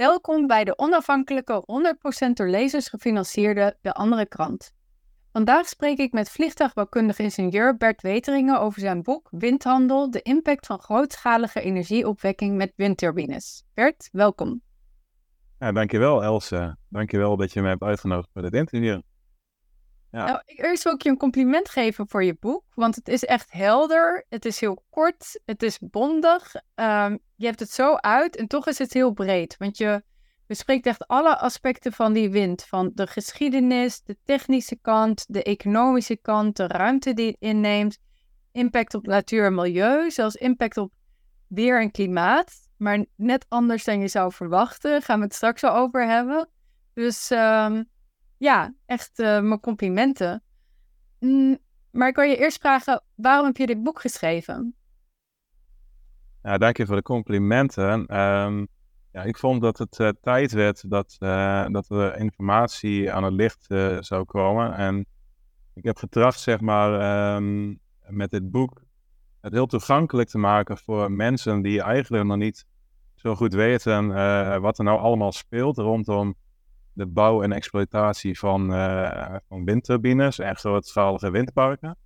Welkom bij de onafhankelijke 100% door lezers gefinancierde De Andere Krant. Vandaag spreek ik met vliegtuigbouwkundige ingenieur Bert Weteringen over zijn boek Windhandel, de impact van grootschalige energieopwekking met windturbines. Bert, welkom. Ja, dankjewel Else. Dankjewel dat je me hebt uitgenodigd voor dit interview. Nou, eerst wil ik je een compliment geven voor je boek, want het is echt helder, het is heel kort, het is bondig, um, je hebt het zo uit en toch is het heel breed, want je bespreekt echt alle aspecten van die wind, van de geschiedenis, de technische kant, de economische kant, de ruimte die het inneemt, impact op natuur en milieu, zelfs impact op weer en klimaat, maar net anders dan je zou verwachten, gaan we het straks al over hebben. Dus um, ja, echt uh, mijn complimenten. Mm, maar ik wil je eerst vragen, waarom heb je dit boek geschreven? Ja, dank je voor de complimenten. Um, ja, ik vond dat het uh, tijd werd dat, uh, dat er informatie aan het licht zou komen. En ik heb getracht, zeg maar, um, met dit boek het heel toegankelijk te maken voor mensen die eigenlijk nog niet zo goed weten wat er nou allemaal speelt rondom de bouw en exploitatie van, uh, van windturbines en grootschalige windparken.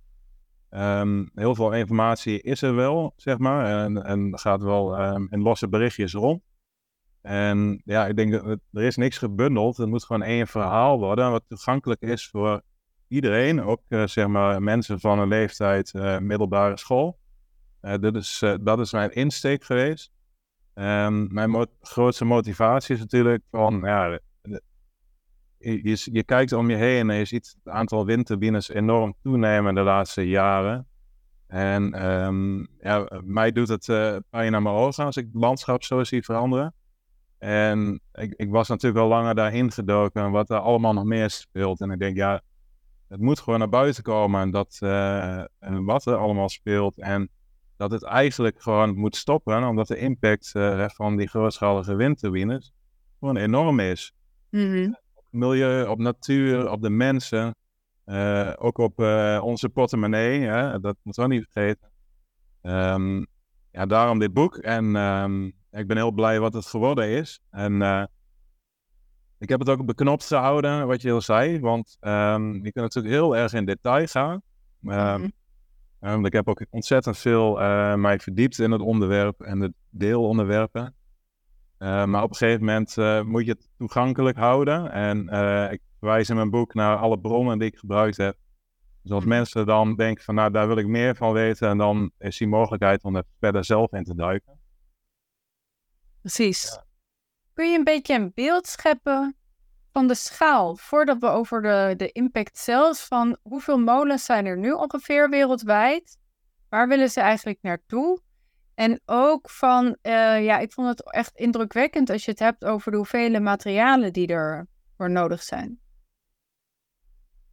Um, heel veel informatie is er wel, zeg maar, en, en gaat wel um, in losse berichtjes rond. En ja, ik denk dat er is niks gebundeld. Het moet gewoon één verhaal worden, wat toegankelijk is voor iedereen. Ook uh, zeg maar mensen van een leeftijd uh, middelbare school. dit is, dat is mijn insteek geweest. Um, mijn grootste motivatie is natuurlijk van, ja, je, je, kijkt om je heen en je ziet het aantal windturbines enorm toenemen de laatste jaren. En um, ja, mij doet het uh, pijn naar mijn ogen als ik het landschap zo zie veranderen. En ik, ik was natuurlijk al langer daarin gedoken wat er allemaal nog meer speelt. En ik denk, ja, het moet gewoon naar buiten komen dat, uh, wat er allemaal speelt. En dat het eigenlijk gewoon moet stoppen, omdat de impact uh, van die grootschalige windturbines gewoon enorm is. Mm milieu, op natuur, op de mensen. Uh, ook op uh, onze portemonnee, hè? dat moeten we niet vergeten. Um, ja, daarom dit boek. En um, ik ben heel blij wat het geworden is. En uh, ik heb het ook beknopt gehouden, wat je al zei. Want um, je kunt natuurlijk heel erg in detail gaan. Mm -hmm. ik heb ook ontzettend veel mij verdiept in het onderwerp en de deelonderwerpen. Uh, maar op een gegeven moment uh, moet je het toegankelijk houden. En uh, ik verwijs in mijn boek naar alle bronnen die ik gebruikt heb. Dus als mhm. mensen dan denken van nou daar wil ik meer van weten. En dan is die mogelijkheid om er verder zelf in te duiken. Precies. Kun je een beetje een beeld scheppen van de schaal? Voordat we over de, de impact zelfs van hoeveel molens zijn er nu ongeveer wereldwijd? Waar willen ze eigenlijk naartoe? En ook van, uh, ja, ik vond het echt indrukwekkend als je het hebt over de hoeveelheid materialen die er voor nodig zijn.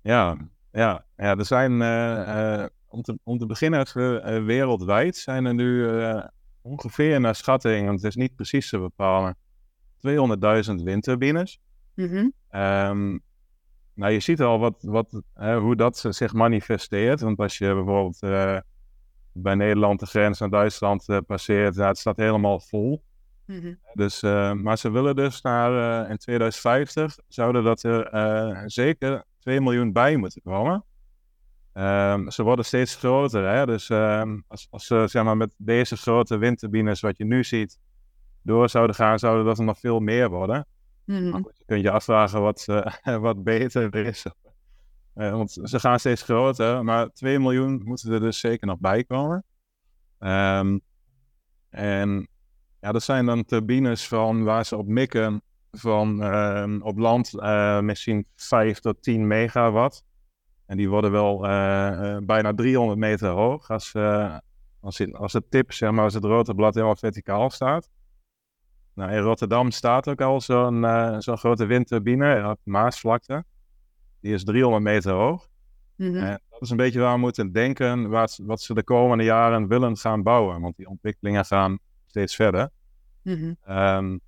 Ja, ja, ja er zijn, uh, uh, om, te, om te beginnen, wereldwijd zijn er nu ongeveer naar schatting, want het is niet precies te bepalen, 200.000 windturbines. Mm -hmm. um, nou, je ziet al wat, wat, hoe dat zich manifesteert. Want als je bijvoorbeeld bij Nederland de grens naar Duitsland uh, passeert, ja, het staat helemaal vol. Mm dus, uh, maar ze willen dus naar uh, in 2050 zouden dat er zeker 2 miljoen bij moeten komen. Um, ze worden steeds groter. Hè? Dus ehm, als, als ze zeg maar, met deze grote windturbines, wat je nu ziet, door zouden gaan, zouden dat er nog veel meer worden. Mm -hmm. je kunt je afvragen wat, wat beter is uh, want ze gaan steeds groter, maar 2 miljoen moeten er dus zeker nog bij komen. Um, en ja, dat zijn dan turbines van waar ze op mikken van uh, op land uh, misschien 5 tot 10 megawatt. En die worden wel uh, bijna 300 meter hoog als, als, het, als het tip, zeg maar, als het rotorblad helemaal verticaal staat. Nou, in Rotterdam staat ook al zo'n zo'n grote windturbine op Maasvlakte. Die is 300 meter hoog. Mhm. En dat is een beetje waar we moeten denken wat, wat ze de komende jaren willen gaan bouwen. Want die ontwikkelingen gaan steeds verder. Mm um,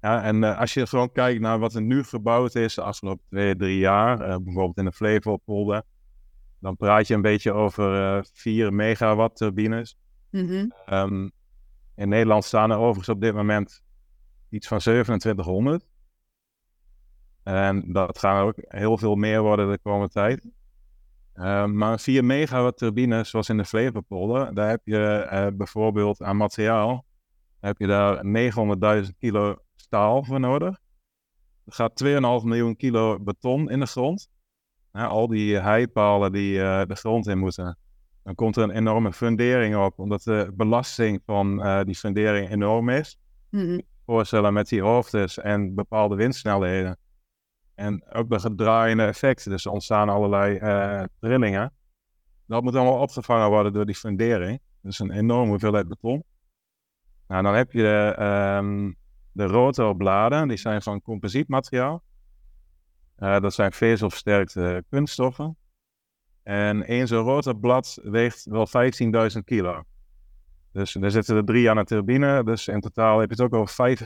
ja, en uh, als je gewoon kijkt naar wat er nu gebouwd is de afgelopen twee, drie jaar, uh, bijvoorbeeld in de Flevopolder, dan praat je een beetje over uh, 4 megawatt turbines. Mm -hmm. um, in Nederland staan er overigens op dit moment iets van 2700. En dat gaan ook heel veel meer worden de komende tijd. Uh, maar 4 megawatt turbines, zoals in de Flevopolder, daar heb je uh, bijvoorbeeld aan materiaal, heb je daar 900.000 kilo staal voor nodig. Er gaat 2,5 miljoen kilo beton in de grond. al die heipalen die uh, de grond in moeten. Dan komt er een enorme fundering op, omdat de belasting van die fundering enorm is. Mm -hmm. Voorstellen met die hoofdes en bepaalde windsnelheden. En ook de gedraaiende effecten. Dus er ontstaan allerlei trillingen. Dat moet allemaal opgevangen worden door die fundering. Dus een enorme hoeveelheid beton. Nou, dan heb je de, um, de rotorbladen. Die zijn van composietmateriaal. Uh, dat zijn vezelversterkte kunststoffen. En één zo'n rotorblad weegt wel 15.000 kilo. Dus er zitten er drie aan de turbine. Dus in totaal heb je het ook over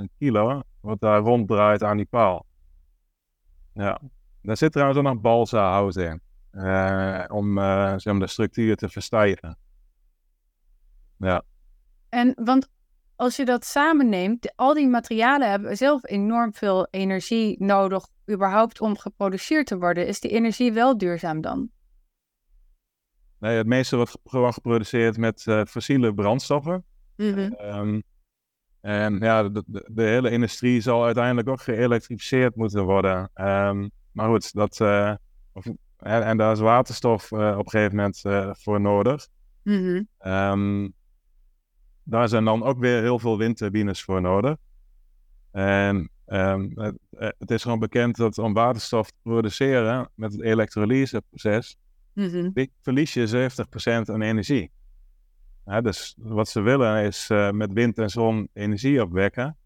45.000 kilo. Wat daar ronddraait aan die paal. Ja, daar zit trouwens ook nog balsa-hout in. Uh, om uh, zeg maar de structuur te verstijven. Ja. En want als je dat samen neemt, al die materialen hebben zelf enorm veel energie nodig, überhaupt om geproduceerd te worden. Is die energie wel duurzaam dan? Nee, het meeste wordt gewoon geproduceerd met uh, fossiele brandstoffen. Mm -hmm. En ja, de, de, hele industrie zal uiteindelijk ook geëlektrificeerd moeten worden. Um, maar goed, dat, uh, of, en, en, daar is waterstof uh, op een gegeven moment uh, voor nodig. Mm -hmm. um, daar zijn dan ook weer heel veel windturbines voor nodig. En um, het, het, is gewoon bekend dat om waterstof te produceren met het elektrolyseproces, mm -hmm. verlies je 70% aan energie dus wat ze willen is uh, met wind en zon energie opwekken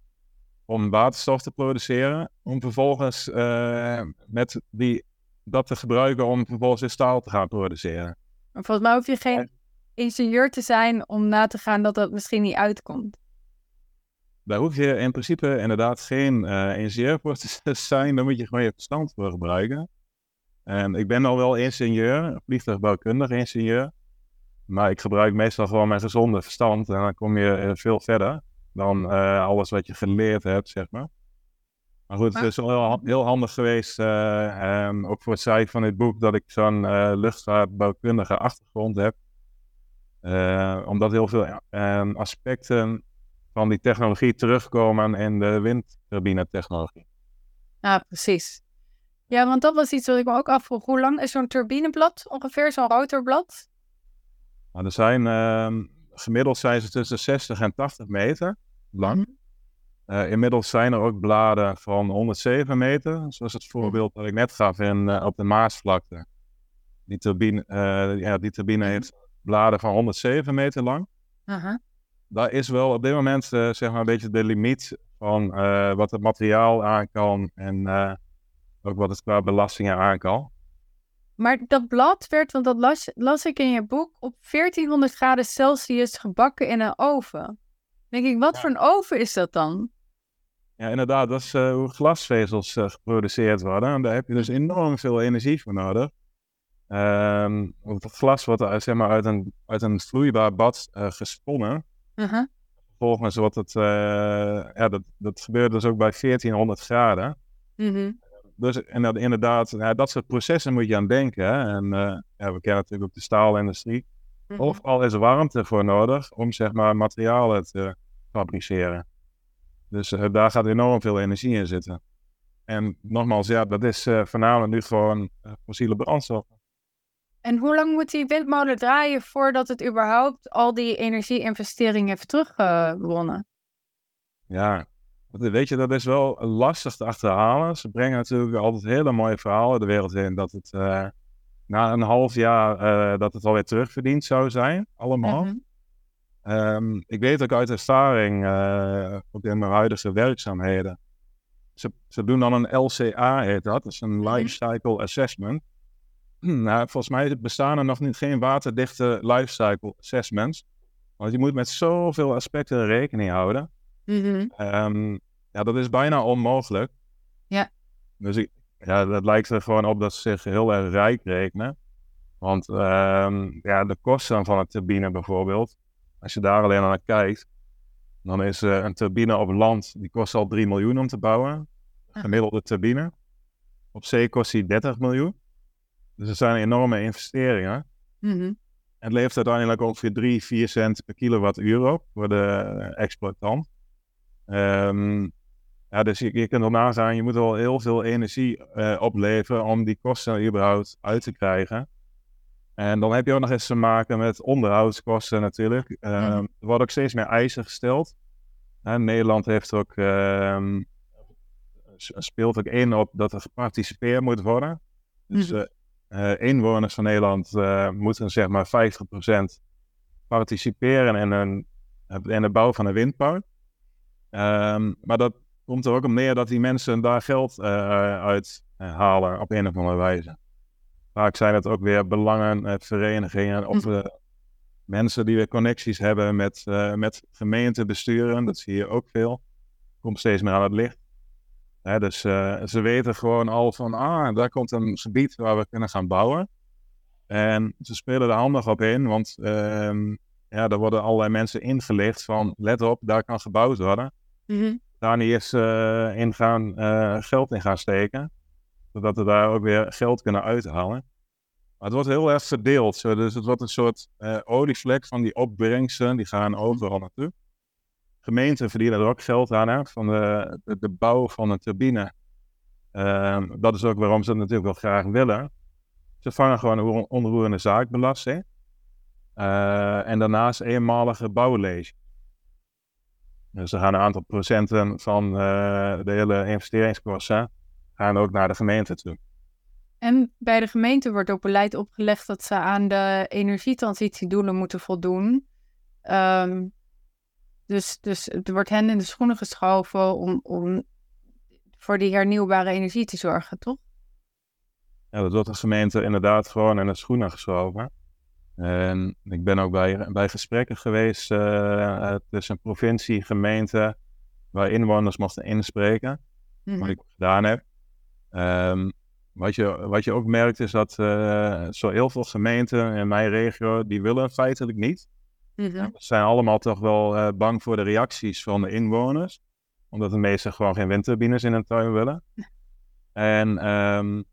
om waterstof te produceren, om vervolgens uh, met die, dat te gebruiken om vervolgens in staal te gaan produceren. Maar volgens mij hoef je geen ingenieur te zijn om na te gaan dat dat misschien niet uitkomt. Daar hoef je in principe inderdaad geen uh, ingenieur voor te zijn, daar moet je gewoon je verstand voor gebruiken. En ik ben al wel ingenieur, vliegtuigbouwkundig ingenieur. Maar ik gebruik meestal gewoon mijn gezonde verstand en dan kom je eh, veel verder dan uh, alles wat je geleerd hebt, zeg maar. Maar goed, het is wel heel, heel handig geweest, uh, um, ook voor het schrijven van dit boek, dat ik zo'n uh, luchtvaartbouwkundige achtergrond heb. omdat heel veel ehm, aspecten van die technologie terugkomen in de windturbine-technologie. Ja, precies. Ja, want dat was iets wat ik me ook afvroeg. Hoe lang is zo'n turbineblad ongeveer, zo'n rotorblad? Er zijn, uh, gemiddeld zijn ze tussen 60 en 80 meter lang. Uh, inmiddels zijn er ook bladen van 107 meter, zoals het voorbeeld dat ik net gaf in, uh, op de Maasvlakte. Die turbine, uh, ja, die turbine mhm. heeft bladen van 107 meter lang. -huh. Daar is wel op dit moment zeg maar een beetje de limiet van wat het materiaal aan kan en ook wat het qua belastingen aan kan. Maar dat blad werd, want dat las, las ik in je boek, op 1400 graden Celsius gebakken in een oven. denk ik, wat voor een oven is dat dan? Ja, inderdaad, dat is uh, hoe glasvezels uh, geproduceerd worden. En daar heb je dus enorm veel energie voor nodig. Um, want het glas wordt uit, zeg maar, uit, een, uit een vloeibaar bad uh, gesponnen. -huh. Vervolgens wordt het, ja, dat, dat gebeurt dus ook bij 1400 graden. Uh -huh dus en dat, inderdaad, ja, dat soort processen moet je aan denken. Hè? En uh, ja, we kennen natuurlijk ook de staalindustrie. Mm -hmm. Overal is warmte voor nodig om zeg maar materialen te fabriceren. Dus uh, daar gaat enorm veel energie in zitten. En nogmaals, ja, dat is uh, voornamelijk nu gewoon fossiele brandstoffen. En hoe lang moet die windmolen draaien voordat het überhaupt al die energie-investering heeft teruggewonnen? ja, Weet je, dat is wel lastig te achterhalen. Ze brengen natuurlijk altijd hele mooie verhalen de wereld in. Dat het uh, na een half jaar uh, dat het alweer terugverdiend zou zijn, allemaal. Mm -hmm. um, ik weet ook uit ervaring, uh, ook in mijn huidige werkzaamheden. Ze, ze doen dan een LCA, heet dat. Dat is een mhm. Life Cycle Assessment. Nou, volgens mij bestaan er nog niet geen waterdichte Life Cycle Assessments. Want je moet met zoveel aspecten rekening houden. Mm um, ja, dat is bijna onmogelijk. Ja. Dus ik, ja, dat lijkt er gewoon op dat ze zich heel erg rijk rekenen. Want um, ja, de kosten van een turbine bijvoorbeeld, als je daar alleen naar kijkt, Dan is uh, een turbine op land, die kost al 3 miljoen om te bouwen. Gemiddelde turbine. Op zee kost die 30 miljoen. Dus het zijn enorme investeringen. Mhm. Het levert uiteindelijk ongeveer 3, 4 cent per kilowattuur op voor de exploitant. Um, ja, dus je, je kunt erna zijn, je moet wel heel veel energie uh, opleveren om die kosten überhaupt uit te krijgen. En dan heb je ook nog eens te maken met onderhoudskosten natuurlijk. Um, Er wordt ook steeds meer eisen gesteld. Nederland heeft ook, um, speelt ook in op dat er geparticipeerd moet worden. Dus uh, uh, inwoners van Nederland moeten zeg maar 50% participeren in, een, in de bouw van een windpark. Um, maar dat komt er ook op neer dat die mensen daar geld uh, uit halen op een of andere wijze. Vaak zijn het ook weer belangenverenigingen of uh, mensen die weer connecties hebben met, met gemeentebesturen. Dat zie je ook veel. Komt steeds meer aan het licht. Hè, dus ze weten gewoon al van, ah, daar komt een gebied waar we kunnen gaan bouwen. En ze spelen er handig op in, want ehm, ja, er worden allerlei mensen ingelicht van, let op, daar kan gebouwd worden. Daar eens uh, in gaan, uh, geld in gaan steken. Zodat we daar ook weer geld kunnen uithalen. Maar het wordt heel erg verdeeld. Dus het wordt een soort uh, olievlek van die opbrengsten. Die gaan overal naartoe. Gemeenten verdienen er ook geld aan. Van de, de, de bouw van een turbine. Ehm, dat is ook waarom ze het natuurlijk wel graag willen. Ze vangen gewoon een onroerende zaakbelasting. en daarnaast eenmalige bouwlezen. Dus er gaan een aantal procenten van uh, de hele investeringskosten gaan ook naar de gemeente toe. En bij de gemeente wordt ook beleid opgelegd dat ze aan de energietransitiedoelen moeten voldoen. Um, dus, dus het wordt hen in de schoenen geschoven om, om voor die hernieuwbare energie te zorgen, toch? Ja, dat wordt de gemeente inderdaad gewoon in de schoenen geschoven. En ik ben ook bij, bij gesprekken geweest uh, tussen provincie, gemeente, waar inwoners mochten inspreken. Mm Wat ik gedaan heb. Um, wat, je, wat je ook merkt is dat uh, zo heel veel gemeenten in mijn regio, die willen feitelijk niet. Mm -hmm. Ze zijn allemaal toch wel uh, bang voor de reacties van de inwoners. Omdat de meesten gewoon geen windturbines in hun tuin willen. En um,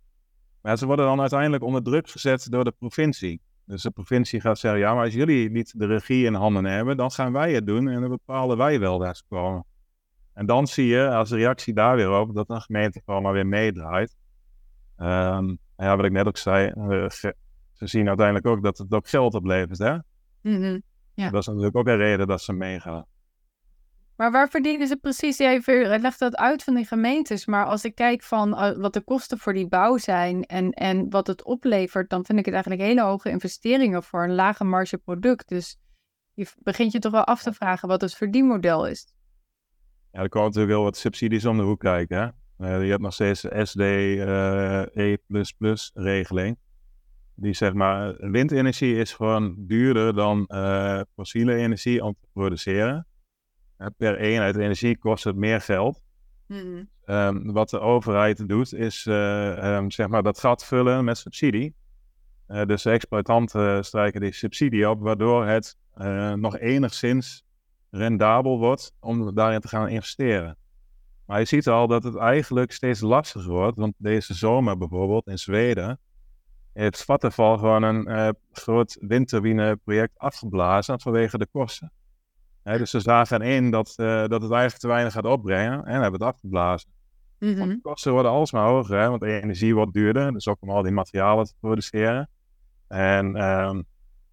maar ze worden dan uiteindelijk onder druk gezet door de provincie. Dus de provincie gaat zeggen, ja, maar als jullie niet de regie in handen hebben, dan gaan wij het doen en dan bepalen wij wel daar ze komen. En dan zie je als reactie daar weer op dat een gemeente gewoon maar weer meedraait. Um, ja, wat ik net ook zei, uh, ze zien uiteindelijk ook dat het ook geld oplevert, hè? Mm -hmm. ja. Dat is natuurlijk ook een reden dat ze meegaan. Maar waar verdienen ze precies? Jij legt dat uit van die gemeentes. Maar als ik kijk van uh, wat de kosten voor die bouw zijn en, en wat het oplevert, dan vind ik het eigenlijk hele hoge investeringen voor een lage marge product. Dus je begint je toch wel af te vragen wat het verdienmodel is. Ja, er komen natuurlijk wel wat subsidies om de hoek kijken. Hè? Uh, je hebt nog steeds de SD uh, E regeling. Die zeg maar, windenergie is gewoon duurder dan fossiele energie om te produceren per eenheid energie kost het meer geld. Mm. Um, wat de overheid doet, is uh, um, zeg maar dat gat vullen met subsidie. Uh, dus de exploitanten strijken die subsidie op, waardoor het uh, nog enigszins rendabel wordt om daarin te gaan investeren. Maar je ziet al dat het eigenlijk steeds lastiger wordt, want deze zomer bijvoorbeeld in Zweden heeft Vattenfall gewoon een groot windturbineproject afgeblazen vanwege de kosten dus ze zagen in dat, uh, dat het eigenlijk te weinig gaat opbrengen en hebben het afgeblazen. Mm -hmm. Want de kosten worden alsmaar hoger, hè, want de energie wordt duurder, dus ook om al die materialen te produceren. En um,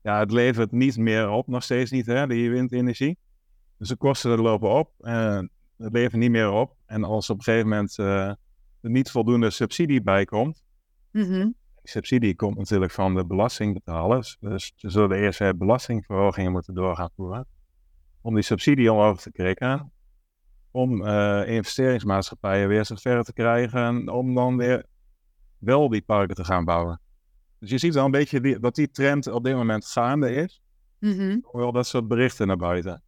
ja, het levert niet meer op, nog steeds niet, hè, die windenergie. Dus de kosten lopen op en het levert niet meer op. En als op een gegeven moment uh, er niet voldoende subsidie bij komt, mm -hmm. die subsidie komt natuurlijk van de belastingbetalers, dus ze zullen eerst belastingverhogingen moeten doorgaan voeren om die subsidie omhoog te krikken. Om uh, investeringsmaatschappijen weer zover te krijgen om dan weer wel die parken te gaan bouwen. Dus je ziet wel een beetje die, dat die trend op dit moment gaande is. Mm -hmm. Wel dat soort berichten naar buiten.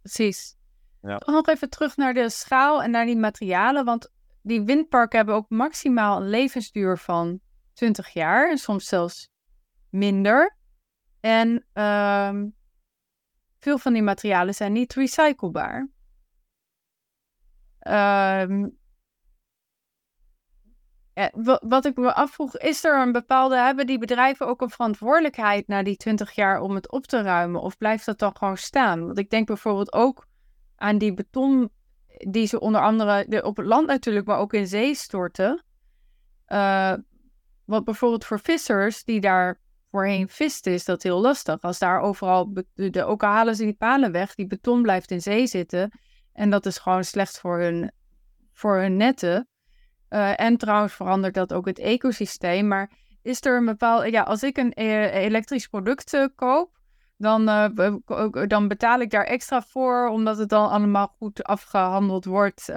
Precies. Ja. Nog even terug naar de schaal en naar die materialen. Want die windparken hebben ook maximaal een levensduur van 20 jaar. En soms zelfs minder. En um, veel van die materialen zijn niet recyclebaar. Ehm, wat ik me afvroeg, is er een bepaalde, hebben die bedrijven ook een verantwoordelijkheid na die 20 jaar om het op te ruimen? Of blijft dat dan gewoon staan? Want ik denk bijvoorbeeld ook aan die beton die ze onder andere op het land natuurlijk, maar ook in zee storten. Uh, wat bijvoorbeeld voor vissers die daar voorheen visten, is dat heel lastig. Als daar overal, de, ook al halen ze die palen weg, die beton blijft in zee zitten. En dat is gewoon slecht voor hun, voor hun netten. Uh, en trouwens verandert dat ook het ecosysteem. Maar is er een bepaald, ja, als ik een eh, elektrisch product koop, dan, dan betaal ik daar extra voor, omdat het dan allemaal goed afgehandeld wordt.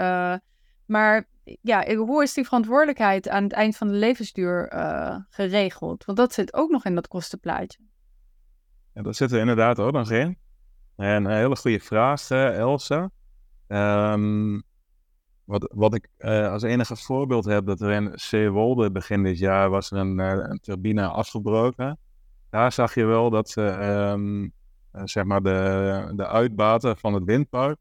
maar ja, hoe is die verantwoordelijkheid aan het eind van de levensduur uh, geregeld? Want dat zit ook nog in dat kostenplaatje. Ja, dat zit er inderdaad ook nog in. En een hele goede vraag, Elsa. Um, wat, wat ik uh, als enige voorbeeld heb, dat er in Zeewolde begin dit jaar was er een, een turbine afgebroken. Daar zag je wel dat ze, um, zeg maar de, de uitbaten van het windpark,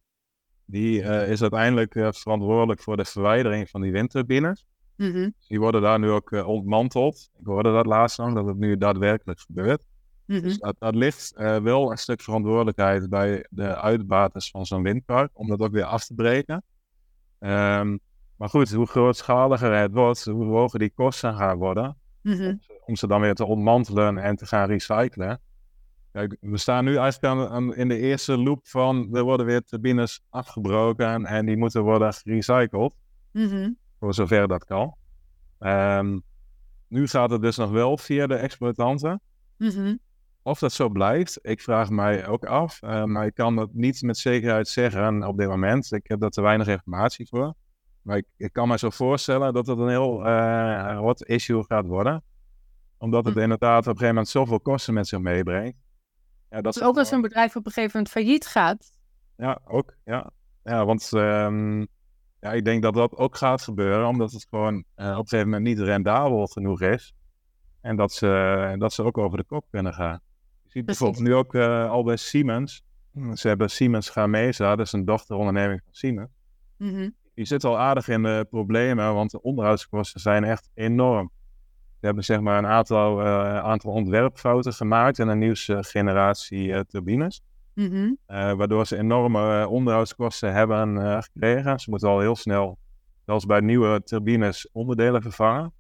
die uh, is uiteindelijk uh, verantwoordelijk voor de verwijdering van die windturbines. Mm Die worden daar nu ook uh, ontmanteld. Ik hoorde dat laatst nog, dat het nu daadwerkelijk gebeurt. Mm -hmm. Dus dat, dat ligt wel een stuk verantwoordelijkheid bij de uitbaters van zo'n windpark, om dat ook weer af te breken. Um, maar goed, hoe grootschaliger het wordt, hoe hoger die kosten gaan worden, mm -hmm. om ze dan weer te ontmantelen en te gaan recyclen. Kijk, we staan nu eigenlijk aan, in de eerste loop van er worden weer turbines afgebroken en die moeten worden gerecycled. Mm Voor zover dat kan. Um, nu gaat het dus nog wel via de exploitanten. Mm Of dat zo blijft, ik vraag mij ook af. Uh, maar ik kan dat niet met zekerheid zeggen op dit moment. Ik heb daar te weinig informatie voor. Maar ik, ik kan me zo voorstellen dat het een heel uh, hot issue gaat worden. Omdat het mm. inderdaad op een gegeven moment zoveel kosten met zich meebrengt. Ja, dat is ook als een bedrijf op een gegeven moment failliet gaat. Ja, ook. Ja, ja want um, ja, ik denk dat dat ook gaat gebeuren, omdat het gewoon uh, op een gegeven moment niet rendabel genoeg is. En dat ze, dat ze ook over de kop kunnen gaan. Je ziet bijvoorbeeld nu ook uh, al bij Siemens. Ze hebben Siemens Gamesa, dat is een dochteronderneming van Siemens. Mm -hmm. Die zit al aardig in de problemen, want de onderhoudskosten zijn echt enorm. We hebben zeg maar een aantal, uh, aantal ontwerpfouten gemaakt in een nieuwe generatie uh, turbines. Mm -hmm. uh, waardoor ze enorme onderhoudskosten hebben gekregen. Ze moeten al heel snel, zelfs bij nieuwe turbines, onderdelen vervangen.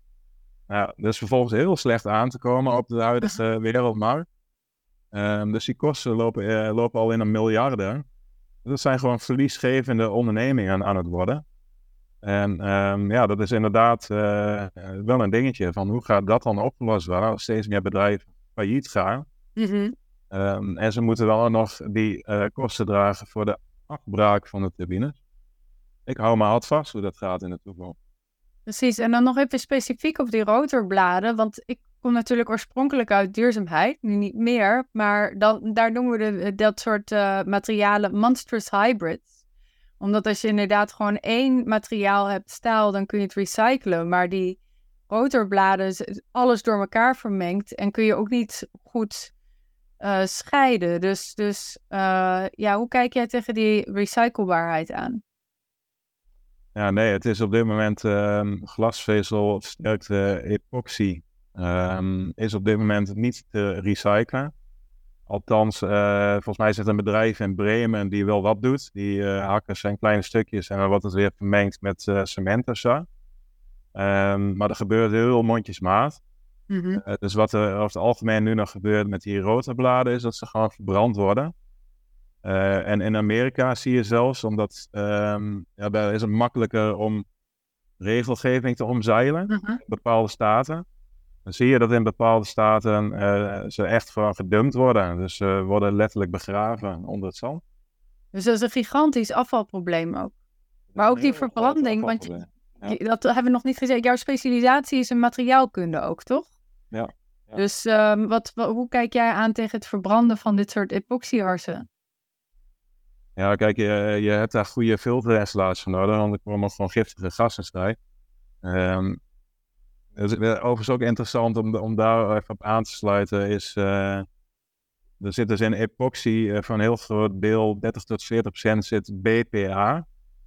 Nou, dus vervolgens heel slecht aan te komen op de huidige wereldmarkt. Um, dus die kosten lopen, lopen al in een miljarden. Dat zijn gewoon verliesgevende ondernemingen aan het worden. En um, ja, dat is inderdaad uh, wel een dingetje van hoe gaat dat dan opgelost worden als steeds meer bedrijven failliet gaan. Mm -hmm. um, en ze moeten wel nog die uh, kosten dragen voor de afbraak van de turbines. Ik hou me hard vast hoe dat gaat in de toekomst. Precies, en dan nog even specifiek op die rotorbladen, want ik kom natuurlijk oorspronkelijk uit duurzaamheid, nu niet meer, maar dan, daar noemen we de, dat soort uh, materialen monstrous hybrids omdat als je inderdaad gewoon één materiaal hebt, staal, dan kun je het recyclen. Maar die rotorbladen, alles door elkaar vermengd en kun je ook niet goed uh, scheiden. Dus, dus uh, ja, hoe kijk jij tegen die recyclebaarheid aan? Ja, nee, het is op dit moment um, glasvezel sterkte epoxy. Um, is op dit moment niet te recyclen. Althans, uh, volgens mij zit een bedrijf in Bremen die wel wat doet. Die uh, hakken zijn kleine stukjes en dan wordt het weer vermengd met uh, cement of zo. Um, maar er gebeurt heel mondjesmaat. Mm -hmm. dus wat er over het algemeen nu nog gebeurt met die rotorbladen is dat ze gewoon verbrand worden. en in Amerika zie je zelfs, omdat um, ja, daar is het makkelijker om regelgeving te omzeilen mm -hmm. in bepaalde staten dan zie je dat in bepaalde staten uh, ze echt gewoon gedumpt worden. Dus ze worden letterlijk begraven onder het zand. Dus dat is een gigantisch afvalprobleem ook. Maar ook die verbranding, want je, dat hebben we nog niet gezegd. Jouw specialisatie is een materiaalkunde ook, toch? Ja. ja. Dus um, wat, hoe kijk jij aan tegen het verbranden van dit soort epoxyharsen? Ja, kijk, je, je hebt daar goede filterinstallaties voor nodig, want er komen gewoon giftige gassen vrij. Um, overigens ook interessant om, om daar even op aan te sluiten, is uh, er zit dus in epoxy uh, van een heel groot deel, 30 tot 40 procent, zit BPA,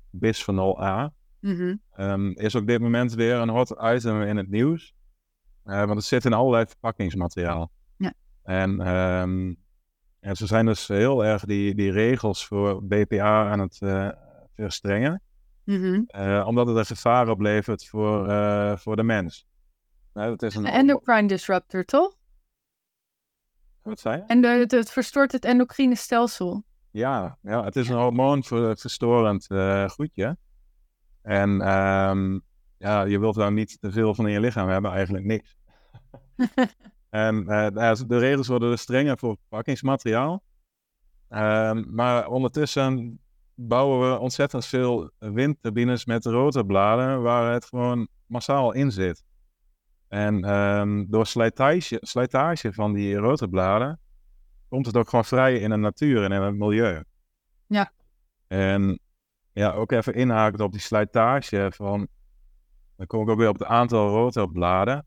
bisphenol A. Mm is op dit moment weer een hot item in het nieuws. Uh, want het zit in allerlei verpakkingsmateriaal. Ja. En, um, en ze zijn dus heel erg die, die regels voor BPA aan het uh, verstrengen. Mm omdat het een gevaar oplevert voor, voor de mens. Nou, het is een endocrine disruptor, toch? Wat zei je? En de, het, het verstoort het endocrine stelsel. Ja, ja het is een hormoonverstorend uh, goedje. En um, ja, je wilt daar niet te veel van in je lichaam hebben, eigenlijk niks. en uh, de regels worden dus strenger voor verpakkingsmateriaal. Um, maar ondertussen bouwen we ontzettend veel windturbines met rotorbladen waar het gewoon massaal in zit. En um, door slijtage, slijtage van die rotorbladen komt het ook gewoon vrij in de natuur en in het milieu. Ja. En ja, ook even inhaken op die slijtage van, dan kom ik ook weer op het aantal rotorbladen.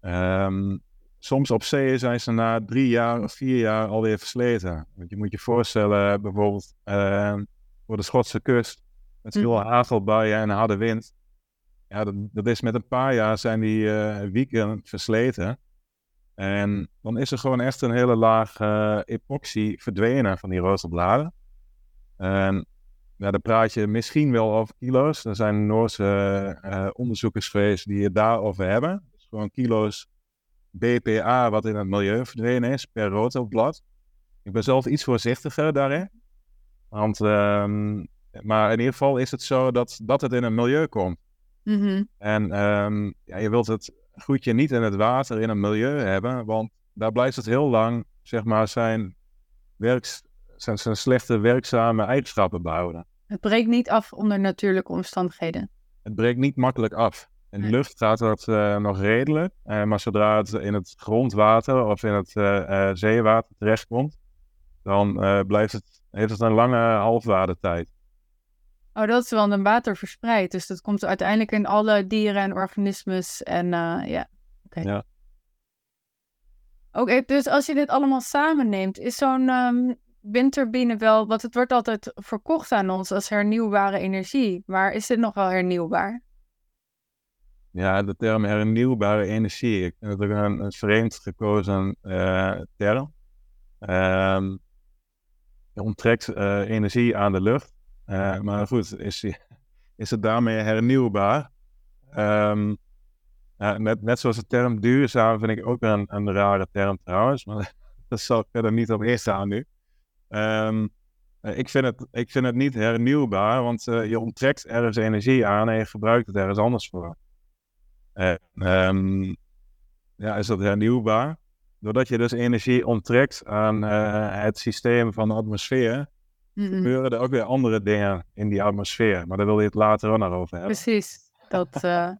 Um, soms op zee zijn ze na drie jaar of vier jaar alweer versleten. Want je moet je voorstellen, bijvoorbeeld uh, voor de Schotse kust, met veel mm. hagelbuien en harde wind. Ja, dat, dat, is met een paar jaar zijn die uh, versleten. En dan is er gewoon echt een hele laag uh, epoxy verdwenen van die rotorbladen. En ja, dan praat je misschien wel over kilo's. Er zijn Noorse uh, onderzoekers geweest die het daarover hebben. Dus gewoon kilo's BPA wat in het milieu verdwenen is per rotorblad. Ik ben zelf iets voorzichtiger daarin. Want, um, maar in ieder geval is het zo dat, dat het in het milieu komt. Mm En um, ja, je wilt het goedje niet in het water, in het milieu hebben, want daar blijft het heel lang, zeg maar, zijn, werks, zijn, zijn slechte werkzame eigenschappen behouden. Het breekt niet af onder natuurlijke omstandigheden. Het breekt niet makkelijk af. In de lucht gaat dat uh, nog redelijk, uh, maar zodra het in het grondwater of in het uh, zeewater terechtkomt, dan blijft het, heeft het een lange halfwaardetijd. Oh, dat is wel een water verspreid. Dus dat komt uiteindelijk in alle dieren en organismes. En uh, ja, oké. Ja. Oké, dus als je dit allemaal samenneemt, is zo'n um, windturbine wel... Want het wordt altijd verkocht aan ons als hernieuwbare energie. Maar is dit nog wel hernieuwbaar? Ja, de term hernieuwbare energie. Ik vind het een, een vreemd gekozen uh, term. Um, je onttrekt uh, energie aan de lucht. Uh, maar goed, is, is het daarmee hernieuwbaar? Ja, net, net zoals de term duurzaam vind ik ook een, rare term trouwens, maar dat zal ik verder niet op eerst aan nu. Um, ik, vind het, ik vind het niet hernieuwbaar, want uh, je onttrekt ergens energie aan en je gebruikt het ergens anders voor. Um, ja, is dat hernieuwbaar? Doordat je dus energie onttrekt aan het systeem van de atmosfeer, mm gebeuren er ook weer andere dingen in die atmosfeer. Maar daar wil je het later ook nog over hebben. Precies. Dat, uh...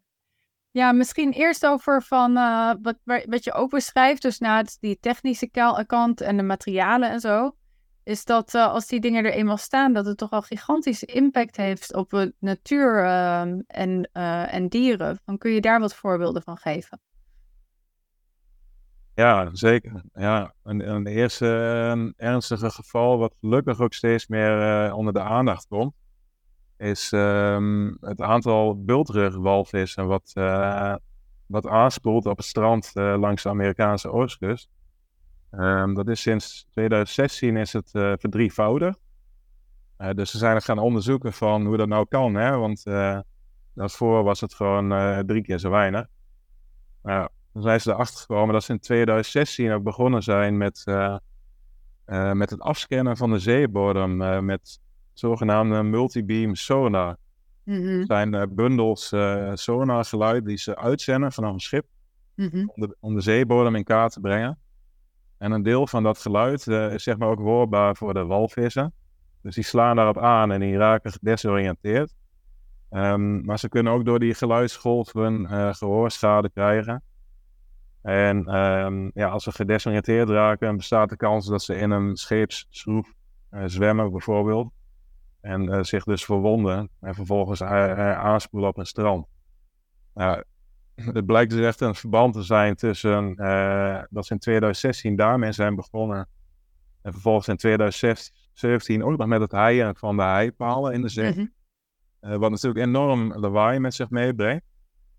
ja, misschien eerst over van uh, wat, wat je ook beschrijft. Dus na die technische kant en de materialen en zo. Is dat uh, als die dingen er eenmaal staan, dat het toch al gigantische impact heeft op de natuur ehm, en, en dieren. Dan kun je daar wat voorbeelden van geven. Ja, zeker. Ja, een, een eerste ernstige geval, wat gelukkig ook steeds meer uh, onder de aandacht komt, is um, het aantal bultrugwalvissen wat, uh, wat aanspoelt op het strand uh, langs de Amerikaanse oostkust. Um, dat is sinds 2016 is het verdrievoudigd. dus ze zijn het gaan onderzoeken van hoe dat nou kan, hè? want daarvoor was het gewoon drie keer zo weinig. Nou, dan zijn ze erachter gekomen dat ze in 2016 ook begonnen zijn met, uh, uh, met het afscannen van de zeebodem uh, met zogenaamde multibeam sonar. Mm -hmm. Dat zijn bundels sonargeluid die ze uitzenden vanaf een schip mm -hmm. om, de, om, de, zeebodem in kaart te brengen. En een deel van dat geluid is zeg maar ook hoorbaar voor de walvissen. Dus die slaan daarop aan en die raken gedesoriënteerd. Um, maar ze kunnen ook door die geluidsgolven gehoorschade krijgen. En um, ja, als ze gedesoriënteerd raken, bestaat de kans dat ze in een scheepsschroef uh, zwemmen, bijvoorbeeld. En uh, zich dus verwonden en vervolgens uh, aanspoelen op een strand. Nou, het blijkt dus echt een verband te zijn tussen dat ze in 2016 daarmee zijn begonnen En vervolgens in 2017 ook nog met het haaien van de heipalen in de zee. Mhm. Eh, wat natuurlijk enorm lawaai met zich meebrengt.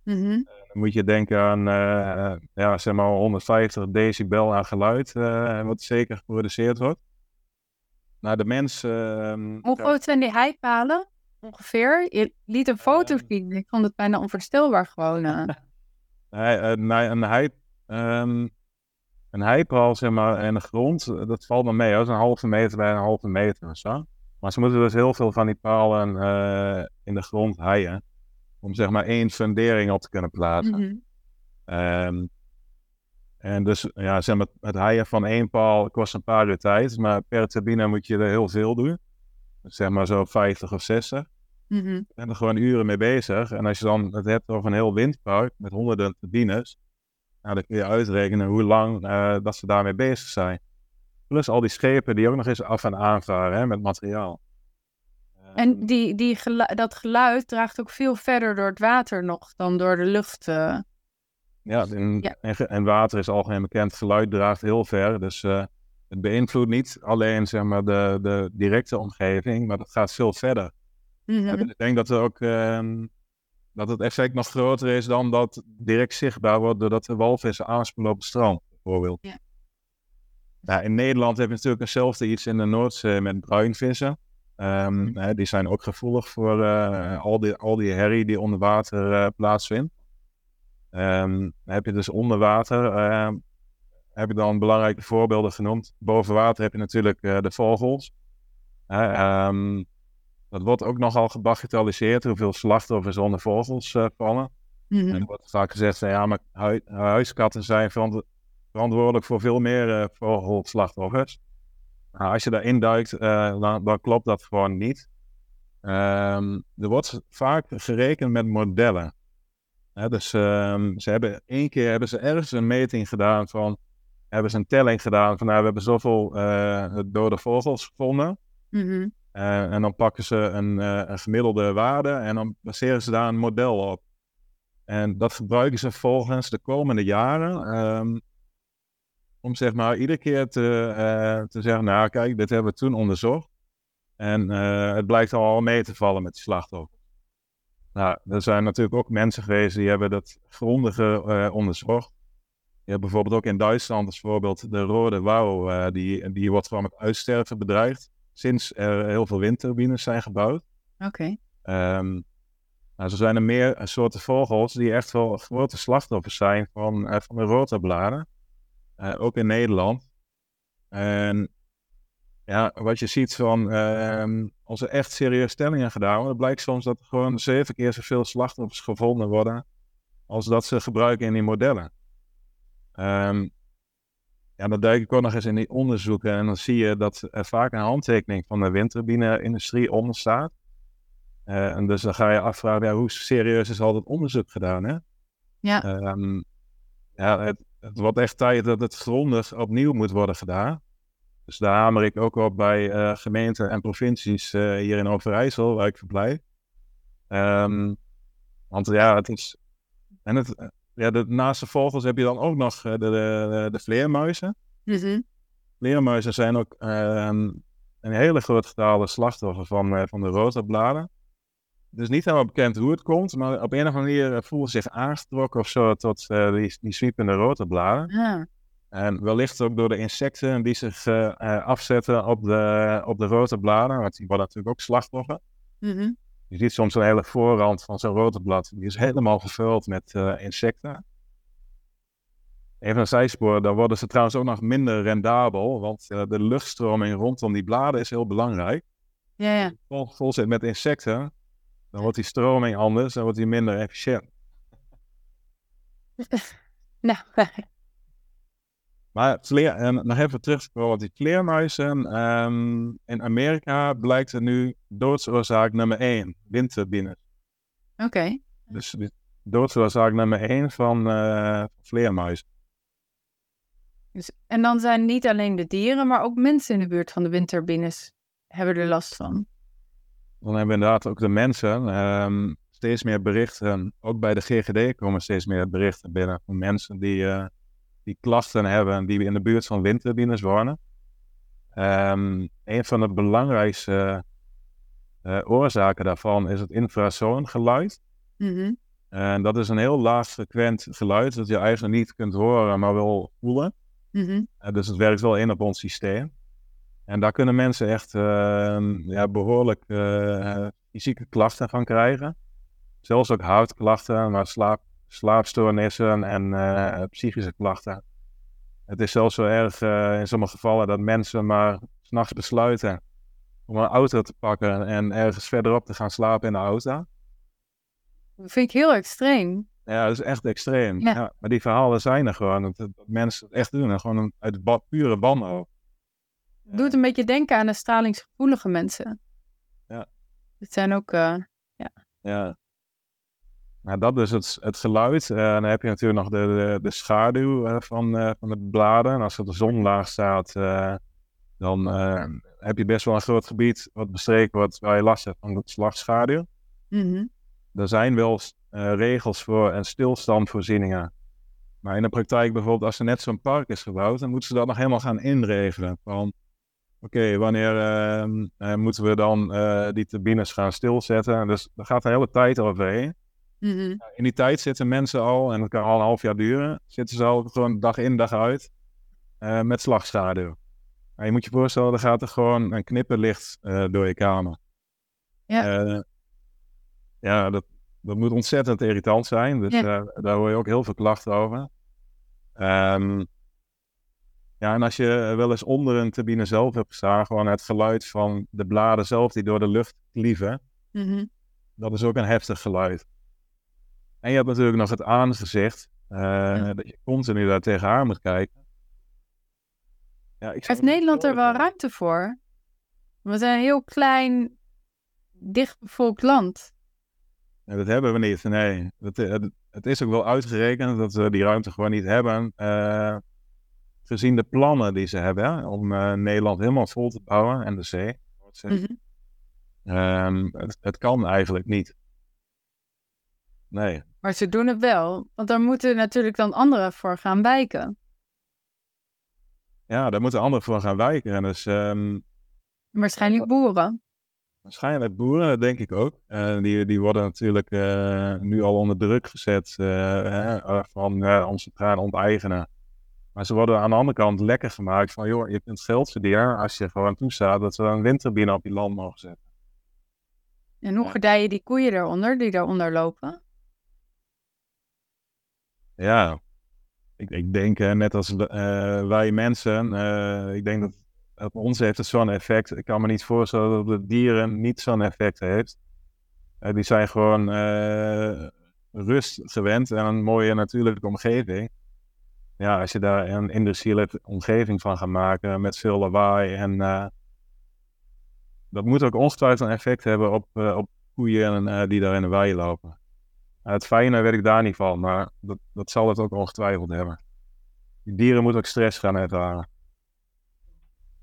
Mhm. Dan moet je denken aan eh, ja, zeg maar 150 decibel aan geluid, eh, wat zeker geproduceerd wordt. Nou, de mens. ehm, Hoe groot zijn die heipalen? Ongeveer? Je liet een foto Ehm. zien. Ik vond het bijna onvoorstelbaar gewoon. eh. Nee, eh, nee, een, hei, ehm, een heipaal, zeg maar, in de grond, eh, dat valt nog mee. Dat is een halve meter bij een halve meter of zo. Maar ze moeten dus heel veel van die palen eh, in de grond heien. Om zeg maar één fundering op te kunnen plaatsen. Mhm. Ehm, en dus, ja, zeg maar, het heien van één paal kost een paar uur tijd. Maar per turbine moet je er heel veel doen. Dus zeg maar zo 50 of 60. Mhm. Je bent er gewoon uren mee bezig. En als je dan het hebt over een heel windpark met honderden turbines, nou, dan kun je uitrekenen hoe lang eh, dat ze daarmee bezig zijn. Plus al die schepen die ook nog eens af en aanvaren hè, met materiaal. En Ehm, die, die gelu- dat geluid draagt ook veel verder door het water nog dan door de lucht. eh. ja. En, ge- en water is algemeen bekend, geluid draagt heel ver. Dus eh, het beïnvloedt niet alleen zeg maar, de, de directe omgeving, maar dat gaat veel verder. Mhm. Ik denk dat, er ook, ehm, dat het effect nog groter is dan dat direct zichtbaar wordt doordat de walvissen aanspoelen op het strand, bijvoorbeeld. Ja. Ja, in Nederland heb je natuurlijk hetzelfde iets in de Noordzee met bruinvissen. Ehm, Mhm. hè, die zijn ook gevoelig voor eh, al, die, al die herrie die onder water eh, plaatsvindt. Dan heb je dus onder water, ehm, heb je dan belangrijke voorbeelden genoemd. Boven water heb je natuurlijk eh, de vogels. Dat wordt ook nogal gebagatelliseerd, hoeveel slachtoffers onder vogels vallen. Mhm. En er wordt vaak gezegd, ja, maar hui- huiskatten zijn verant- verantwoordelijk voor veel meer vogelslachtoffers. Nou, als je daarin duikt, eh, dan, dan klopt dat gewoon niet. Ehm, er wordt vaak gerekend met modellen. Hè, dus ehm, ze hebben één keer hebben ze ergens een meting gedaan van, hebben ze een telling gedaan van, nou, we hebben zoveel eh, dode vogels gevonden. Mhm. Eh, en dan pakken ze een, een gemiddelde waarde en dan baseren ze daar een model op. En dat gebruiken ze volgens de komende jaren ehm, om zeg maar iedere keer te, eh, te zeggen, nou kijk, dit hebben we toen onderzocht. En eh, het blijkt al mee te vallen met die slachtoffers. Nou, er zijn natuurlijk ook mensen geweest die hebben dat grondiger eh, onderzocht. Je hebt bijvoorbeeld ook in Duitsland als voorbeeld de rode wouw, eh, die, die wordt gewoon met uitsterven bedreigd sinds er heel veel windturbines zijn gebouwd. Oké. Ehm, nou, zo zijn er meer soorten vogels die echt wel grote slachtoffers zijn van, van de rotorbladen. Eh, ook in Nederland. En ja, wat je ziet van, ehm, als er echt serieus stellingen gedaan worden, blijkt soms dat er gewoon zeven keer zoveel slachtoffers gevonden worden als dat ze gebruiken in die modellen. Ehm, ja, dan duik ik ook nog eens in die onderzoeken en dan zie je dat er vaak een handtekening van de windturbine-industrie onder staat. Eh, en dus dan ga je afvragen, ja, hoe serieus is al dat onderzoek gedaan, hè? Ja. Ehm, ja, het, het wordt echt tijd dat het grondig opnieuw moet worden gedaan. Dus daar hamer ik ook op bij eh, gemeenten en provincies eh, hier in Overijssel, waar ik verblijf. Ehm, want ja, het is... En het, ja, de, naast de vogels heb je dan ook nog eh, de, de, de vleermuizen. Mhm. Vleermuizen zijn ook ehm, een hele groot getal slachtoffer van, van de rotorbladen. Is niet helemaal bekend hoe het komt, maar op een of andere manier eh, voelen ze zich aangetrokken of zo tot eh, die, die zwiepende rotorbladen. Ja. En wellicht ook door de insecten die zich eh, afzetten op de, op de rotorbladen, want die worden natuurlijk ook slachtoffer. Mhm. Je ziet soms een hele voorrand van zo'n rotorblad, die is helemaal gevuld met insecten. Even een zijspoor, dan worden ze trouwens ook nog minder rendabel, want de luchtstroming rondom die bladen is heel belangrijk. Ja, ja. Vol, vol zit met insecten, dan wordt die stroming anders, dan wordt die minder efficiënt. Nou, Maar vleer, en nog even terug op die vleermuizen. ehm, in Amerika blijkt er nu doodsoorzaak nummer 1, windturbines. oké. Dus doodsoorzaak nummer 1 van eh, vleermuizen. Dus, en dan zijn niet alleen de dieren, maar ook mensen in de buurt van de windturbines hebben er last van. Dan hebben we inderdaad ook de mensen. ehm, steeds meer berichten, ook bij de GGD komen steeds meer berichten binnen van mensen die, eh, die klachten hebben, die in de buurt van windturbines wonen. Um, een van de belangrijkste oorzaken daarvan is het infrasoongeluid. Mm En dat is een heel laag frequent geluid dat je eigenlijk niet kunt horen, maar wel voelen. Mm dus het werkt wel in op ons systeem. En daar kunnen mensen echt ehm, ja, behoorlijk fysieke klachten van krijgen. Zelfs ook huidklachten, maar slaap, slaapstoornissen en uh, psychische klachten. Het is zelfs zo erg uh, in sommige gevallen dat mensen maar s'nachts besluiten om een auto te pakken en ergens verderop te gaan slapen in de auto. Dat vind ik heel extreem. Ja, dat is echt extreem. Ja. maar die verhalen zijn er gewoon. Dat, dat mensen het echt doen. gewoon uit pure wanhoop. Doet een beetje denken aan de stralingsgevoelige mensen. Ja. Het zijn ook, uh, ja. Ja. Nou, dat is het, het geluid. Uh, dan heb je natuurlijk nog de, de, de schaduw uh, van, van de bladen. En als er de zonlaag staat, dan heb je best wel een groot gebied wat bestreken wordt waar je last hebt van de slagschaduw. Mm Er zijn wel regels voor en stilstandvoorzieningen. Maar in de praktijk bijvoorbeeld, als er net zo'n park is gebouwd, dan moeten ze dat nog helemaal gaan inregelen. Van, oké, wanneer ehm, moeten we dan die turbines gaan stilzetten? Dus daar gaat de hele tijd overheen. Mm In die tijd zitten mensen al, en dat kan al een half jaar duren, zitten ze al gewoon dag in dag uit uh, met slagschaduw. Maar je moet je voorstellen, er gaat er gewoon een knipperlicht door je kamer. Ja, ja dat, dat moet ontzettend irritant zijn. Dus ja. daar hoor je ook heel veel klachten over. Um, ja, en als je wel eens onder een turbine zelf hebt gestaan, gewoon het geluid van de bladen zelf die door de lucht klieven, mm -hmm. dat is ook een heftig geluid. En je hebt natuurlijk nog het aangezicht, uh, dat je continu daar tegenaan moet kijken. Ja, ik Heeft Nederland er wel ruimte voor? We zijn een heel klein, dichtbevolkt land. Ja, dat hebben we niet, nee. Het, het, het, is ook wel uitgerekend dat we die ruimte gewoon niet hebben. Uh, gezien de plannen die ze hebben om uh, Nederland helemaal vol te bouwen en de zee. Mm -hmm. um, het, het, kan eigenlijk niet. Nee. Maar ze doen het wel, want daar moeten natuurlijk dan anderen voor gaan wijken. Ja, daar moeten anderen voor gaan wijken. En dus, um... Waarschijnlijk boeren. Waarschijnlijk boeren, dat denk ik ook. Uh, die, die worden natuurlijk uh, nu al onder druk gezet van onze traan onteigenen. Maar ze worden aan de andere kant lekker gemaakt van, joh, je kunt geld verdienen als je gewoon toestaat dat ze een windturbine op je land mogen zetten. En hoe gedijen die koeien eronder, die daaronder lopen? Ja, ik, ik denk net als uh, wij mensen, uh, ik denk dat op ons heeft het zo'n effect. Ik kan me niet voorstellen dat het dieren niet zo'n effect heeft. die zijn gewoon rust gewend en een mooie natuurlijke omgeving. Ja, als je daar een industriële omgeving van gaat maken met veel lawaai en dat moet ook ongetwijfeld een effect hebben op, op koeien en, die daar in de wei lopen. Het fijne weet ik daar niet van, maar dat, dat zal het ook ongetwijfeld hebben. Die dieren moeten ook stress gaan ervaren.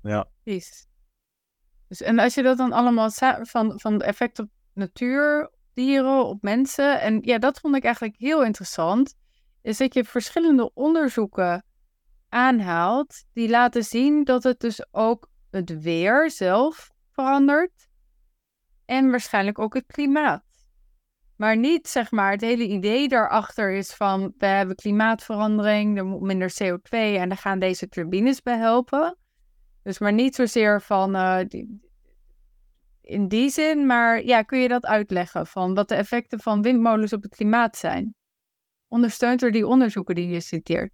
Ja. Dus, en als je dat dan allemaal van, van de effect op natuur, op dieren, op mensen. En ja, dat vond ik eigenlijk heel interessant. Is dat je verschillende onderzoeken aanhaalt die laten zien dat het dus ook het weer zelf verandert. En waarschijnlijk ook het klimaat. Maar niet, zeg maar, het hele idee daarachter is van, we hebben klimaatverandering, er moet minder CO2 en daar gaan deze turbines bij helpen. Dus maar niet zozeer van, die, in die zin, maar ja, kun je dat uitleggen van wat de effecten van windmolens op het klimaat zijn? Ondersteunt door die onderzoeken die je citeert?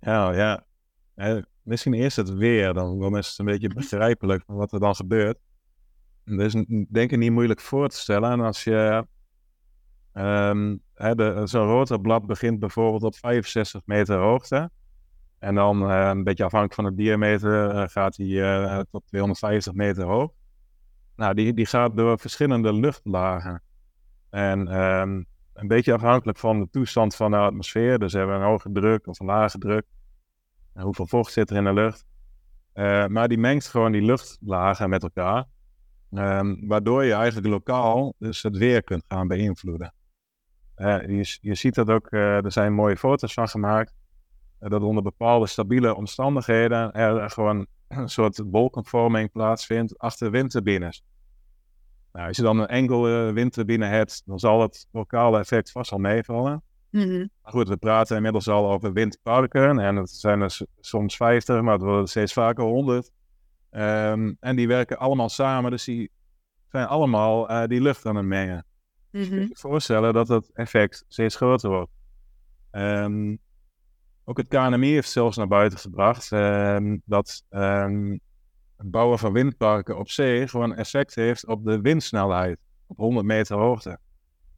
Ja, ja. misschien eerst het weer, dan is het een beetje begrijpelijk wat er dan gebeurt. Dat is denk ik niet moeilijk voor te stellen. En als je um, zo'n rotorblad begint bijvoorbeeld op 65 meter hoogte. En dan uh, een beetje afhankelijk van de diameter uh, gaat hij uh, tot 250 meter hoog. Nou, die, die gaat door verschillende luchtlagen. En um, een beetje afhankelijk van de toestand van de atmosfeer. Dus hebben we een hoge druk of een lage druk. En hoeveel vocht zit er in de lucht. maar die mengt gewoon die luchtlagen met elkaar. Um, waardoor je eigenlijk lokaal dus het weer kunt gaan beïnvloeden. Uh, je, je ziet dat ook, uh, er zijn mooie foto's van gemaakt. dat onder bepaalde stabiele omstandigheden er gewoon een soort wolkenvorming plaatsvindt achter windturbines. Nou, als je dan een enkele windturbine hebt, dan zal het lokale effect vast al meevallen. Mhm. Maar goed, we praten inmiddels al over windparken en het zijn er soms 50, maar het worden steeds vaker 100. Ehm, en die werken allemaal samen, dus die zijn allemaal eh, die lucht aan het mengen. Dus je Mhm. kunt je voorstellen dat het effect steeds groter wordt. Ehm, ook het KNMI heeft zelfs naar buiten gebracht ehm, dat het bouwen van windparken op zee gewoon effect heeft op de windsnelheid op 100 meter hoogte.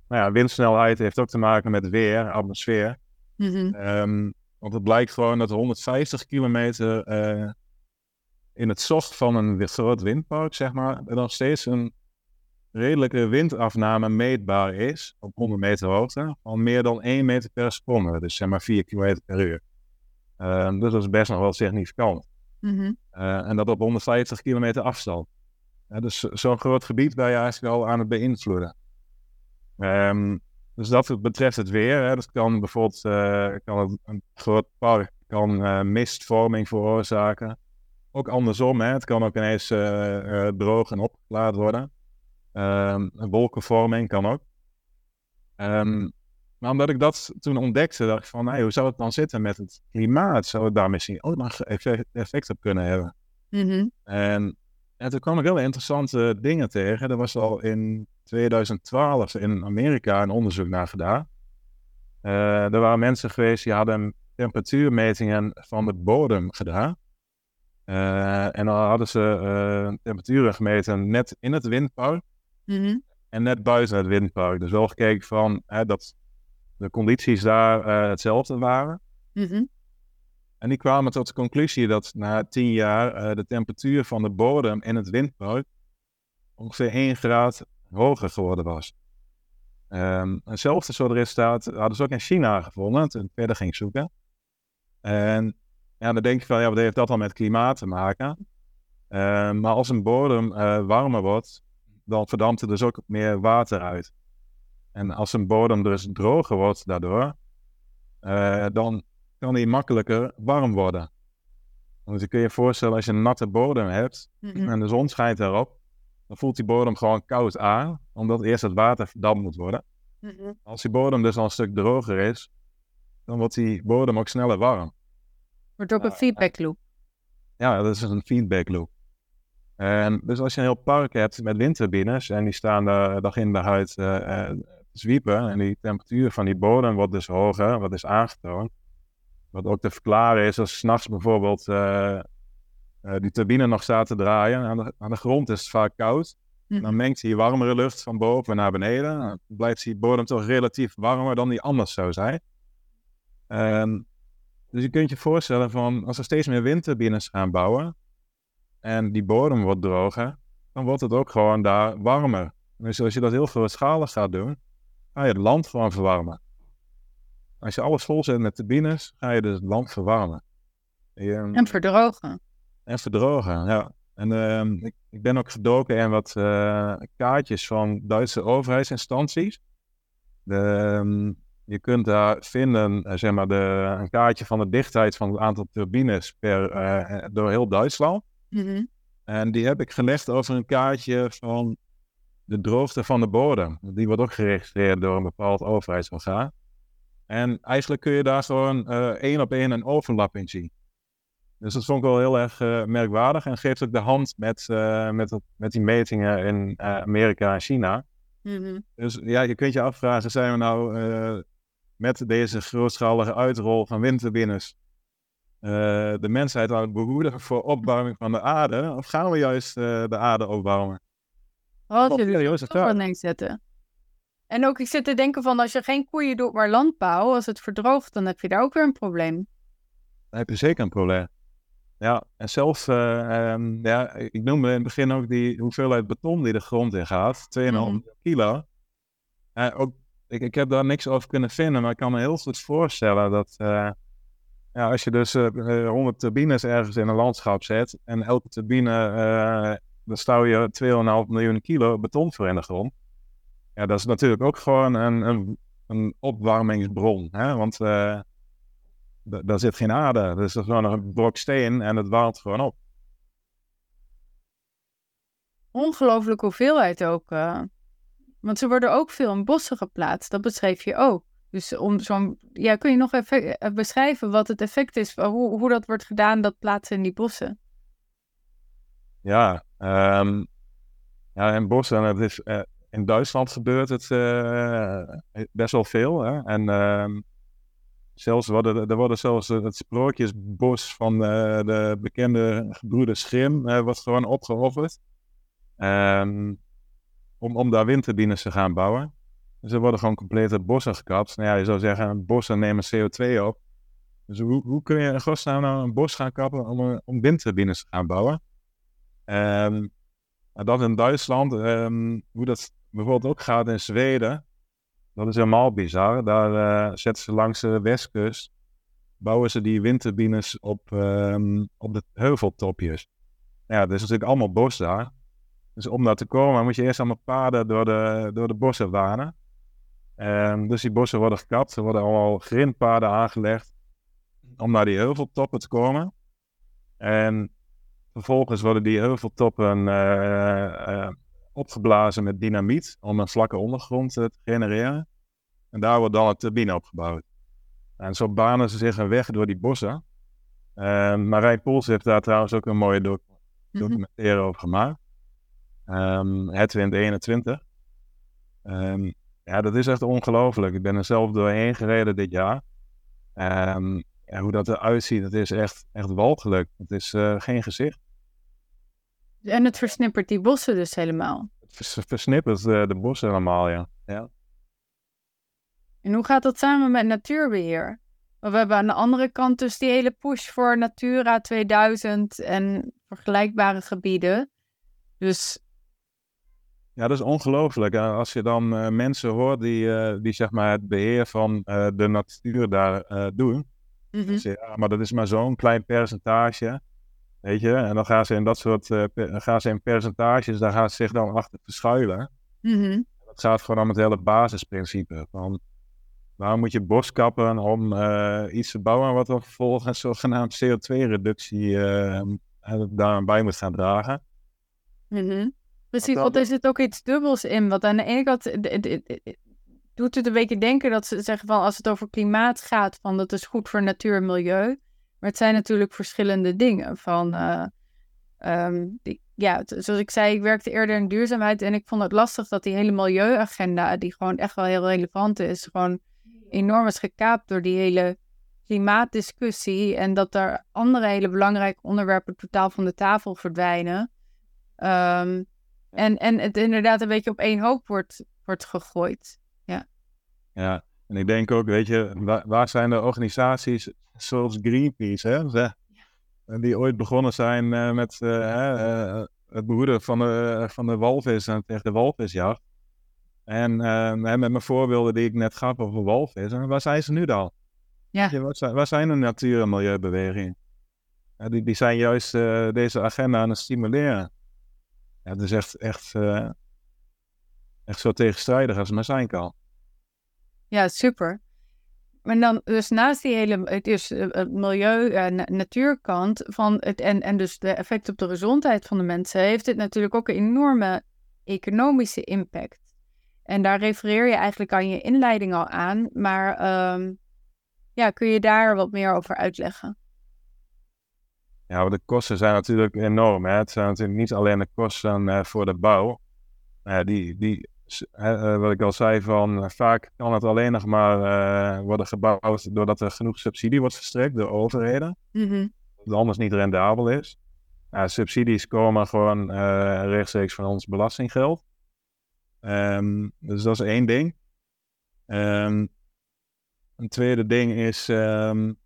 Nou ja, windsnelheid heeft ook te maken met weer, atmosfeer. Mhm. Ehm, want het blijkt gewoon dat 150 kilometer eh, in het zocht van een groot windpark, zeg maar, er nog steeds een redelijke windafname meetbaar is op 100 meter hoogte van meer dan 1 meter per seconde, dus zeg maar 4 kilometer per uur. Ehm, dus dat is best nog wel significant. Mhm. Eh, en dat op 150 kilometer afstand. Dus zo- zo'n groot gebied ben je eigenlijk al aan het beïnvloeden. Ehm, dus dat betreft het weer. Hè. Dat kan bijvoorbeeld eh, kan een groot park kan eh, mistvorming veroorzaken. Ook andersom, hè. het kan ook ineens droog en opgeklaard worden. Ehm, wolkenvorming kan ook. Ehm, maar omdat ik dat toen ontdekte, dacht ik van, hey, hoe zou het dan zitten met het klimaat? Zou het daar misschien ook nog effect, op kunnen hebben? Mhm. En, en toen kwam ik hele interessante dingen tegen. Er was al in 2012 in Amerika een onderzoek naar gedaan. Eh, er waren mensen geweest die hadden temperatuurmetingen van de bodem gedaan. Eh, en dan hadden ze eh, temperaturen gemeten net in het windpark Mhm. en net buiten het windpark. Dus wel gekeken van hè, dat de condities daar eh, hetzelfde waren. Mhm. En die kwamen tot de conclusie dat na tien jaar eh, de temperatuur van de bodem in het windpark ongeveer 1 graad hoger geworden was. Ehm, hetzelfde soort resultaat hadden ze ook in China gevonden, toen ik verder ging zoeken. En ja, dan denk je van, ja, wat heeft dat dan met klimaat te maken? Ehm, maar als een bodem eh, warmer wordt, dan verdampt er dus ook meer water uit. En als een bodem dus droger wordt daardoor, eh, dan kan die makkelijker warm worden. Want je kun je voorstellen, als je een natte bodem hebt Mhm. en de zon schijnt daarop, dan voelt die bodem gewoon koud aan, omdat eerst het water verdampt moet worden. Mhm. Als die bodem dus al een stuk droger is, dan wordt die bodem ook sneller warm. Wordt ook een Ja, feedback loop. Ja, dat is een feedback loop. En dus als je een heel park hebt met windturbines en die staan daar dag in dag uit eh, eh, zwiepen en die temperatuur van die bodem wordt dus hoger, wat is aangetoond. Wat ook te verklaren is als s'nachts bijvoorbeeld eh, eh, die turbine nog staat te draaien. Aan de, aan de grond is het vaak koud. Mhm. Dan mengt die warmere lucht van boven naar beneden. Dan blijft die bodem toch relatief warmer dan die anders zou zijn. Ehm, dus je kunt je voorstellen van als er steeds meer windturbines gaan bouwen en die bodem wordt droger, dan wordt het ook gewoon daar warmer. Dus als je dat heel grootschalig gaat doen, ga je het land gewoon verwarmen. Als je alles vol zet met turbines, ga je dus het land verwarmen. Je- En verdrogen. en verdrogen, ja. En ehm, ik, ik ben ook gedoken in wat eh, kaartjes van Duitse overheidsinstanties. De, ehm, je kunt daar vinden, eh, zeg maar, de, een kaartje van de dichtheid van het aantal turbines per, eh, door heel Duitsland. Mhm. En die heb ik gelegd over een kaartje van de droogte van de bodem. Die wordt ook geregistreerd door een bepaald overheidsorgaan. En eigenlijk kun je daar gewoon eh, één op één een overlap in zien. Dus dat vond ik wel heel erg eh, merkwaardig en geeft ook de hand met, eh, met, met die metingen in Amerika en China. Mhm. Dus ja, je kunt je afvragen, zijn we nou met deze grootschalige uitrol van windturbines de mensheid aan het behoeden voor opwarming van de aarde? Of gaan we juist de aarde opwarmen? Wat je er serieuze toch vraag. aan denkt zetten. En ook, ik zit te denken van, als je geen koeien doet, maar landbouw, als het verdroogt, dan heb je daar ook weer een probleem. Dan heb je zeker een probleem. Ja, en zelfs, eh, ehm, ja, ik noemde in het begin ook die hoeveelheid beton die de grond in gaat, 2,5 Mhm. kilo. Eh, ook, ik, ik heb daar niks over kunnen vinden, maar ik kan me heel goed voorstellen dat eh, ja, als je dus eh, eh, 100 turbines ergens in een landschap zet en elke turbine, eh daar stouw je 2,5 miljoen kilo beton voor in de grond. Ja, dat is natuurlijk ook gewoon een, een, een opwarmingsbron. Hè? Want eh, daar zit geen aarde. Dus dat is gewoon een blok steen en het waalt gewoon op. Ongelooflijke hoeveelheid ook. Uh, want ze worden ook veel in bossen geplaatst. Dat beschreef je ook. Dus om zo'n. Ja, kun je nog even eh, beschrijven wat het effect is, hoe, hoe dat wordt gedaan, dat plaatsen in die bossen? Ja, um, ja in is, uh, in Duitsland gebeurt het uh, best wel veel. Hè? En um, zelfs worden, er worden zelfs het sprookjesbos van de, de bekende gebroeders Schrim uh, wordt gewoon opgeofferd. Um, om, om daar windturbines te gaan bouwen. Dus er worden gewoon complete bossen gekapt. Nou ja, je zou zeggen, bossen nemen CO2 op. Dus hoe, hoe kun je in godsnaam nou een bos gaan kappen om, om windturbines te gaan bouwen? Um, dat in Duitsland, um, hoe dat bijvoorbeeld ook gaat in Zweden, dat is helemaal bizar. Daar uh, zetten ze langs de westkust, bouwen ze die windturbines op, um, op de heuveltopjes. Ja, er is natuurlijk allemaal bos daar. Dus om daar te komen moet je eerst allemaal paden door de, door de bossen wanen. En dus die bossen worden gekapt, er worden allemaal grindpaden aangelegd om naar die heuveltoppen te komen. En vervolgens worden die heuveltoppen uh, uh, opgeblazen met dynamiet om een vlakke ondergrond te genereren. En daar wordt dan een turbine opgebouwd. En zo banen ze zich een weg door die bossen. En Marijn Poels heeft daar trouwens ook een mooie doc mhm. documentaire over gemaakt. Um, het Wind 21. Um, ja, dat is echt ongelooflijk. Ik ben er zelf doorheen gereden dit jaar. Um, ja, hoe dat eruit ziet, het is echt, echt walgelijk. Het is uh, geen gezicht. En het versnippert die bossen dus helemaal? Het versnippert uh, de bossen helemaal, ja. ja. En hoe gaat dat samen met natuurbeheer? Want we hebben aan de andere kant dus die hele push voor Natura 2000 en vergelijkbare gebieden. Dus ja, dat is ongelooflijk. Als je dan uh, mensen hoort die, uh, die zeg maar het beheer van uh, de natuur daar doen. Mm -hmm. ja, maar dat is maar zo'n klein percentage. Weet je, en dan gaan ze in dat soort gaan ze in percentages, daar gaan ze zich dan achter verschuilen. Mm -hmm. Dat gaat gewoon om het hele basisprincipe. Van waarom moet je bos kappen om iets te bouwen wat dan vervolgens zogenaamd CO2-reductie daarbij moet gaan dragen. Mm -hmm. Precies, want er zit ook iets dubbels in. Want aan de ene kant doet het een beetje denken dat ze zeggen van als het over klimaat gaat, van dat is goed voor natuur en milieu. Maar het zijn natuurlijk verschillende dingen. Van, uh, um, die, ja, zoals ik zei, ik werkte eerder in duurzaamheid en ik vond het lastig dat die hele milieuagenda, die gewoon echt wel heel relevant is, gewoon enorm is gekaapt door die hele klimaatdiscussie. En dat er andere hele belangrijke onderwerpen totaal van de tafel verdwijnen. Um, en, en het inderdaad een beetje op één hoop wordt, wordt gegooid. Ja. ja, en ik denk ook, weet je, waar, waar zijn de organisaties zoals Greenpeace, hè? Die ooit begonnen zijn uh, met uh, uh, het behoeden van de, van de walvis en tegen de walvisjacht. En met mijn voorbeelden die ik net gaf over walvis, waar zijn ze nu dan? Ja. Je, waar, zijn, waar zijn de natuur- en milieubewegingen? die, die zijn juist deze agenda aan het stimuleren. Ja, het is echt, echt, echt zo tegenstrijdig als het maar zijn kan. Ja, super. Maar dan, dus naast die hele het is, uh, milieu- en uh, natuurkant van het, en, en dus de effect op de gezondheid van de mensen, heeft het natuurlijk ook een enorme economische impact. En daar refereer je eigenlijk aan je inleiding al aan, maar um, ja, kun je daar wat meer over uitleggen? Ja, de kosten zijn natuurlijk enorm. Hè. Het zijn natuurlijk niet alleen de kosten uh, voor de bouw. Uh, die, die, uh, wat ik al zei, van vaak kan het alleen nog maar worden gebouwd doordat er genoeg subsidie wordt verstrekt door overheden. Mm -hmm. Dat anders niet rendabel is. subsidies komen gewoon rechtstreeks van ons belastinggeld. Um, dus dat is één ding. Um, een tweede ding is um,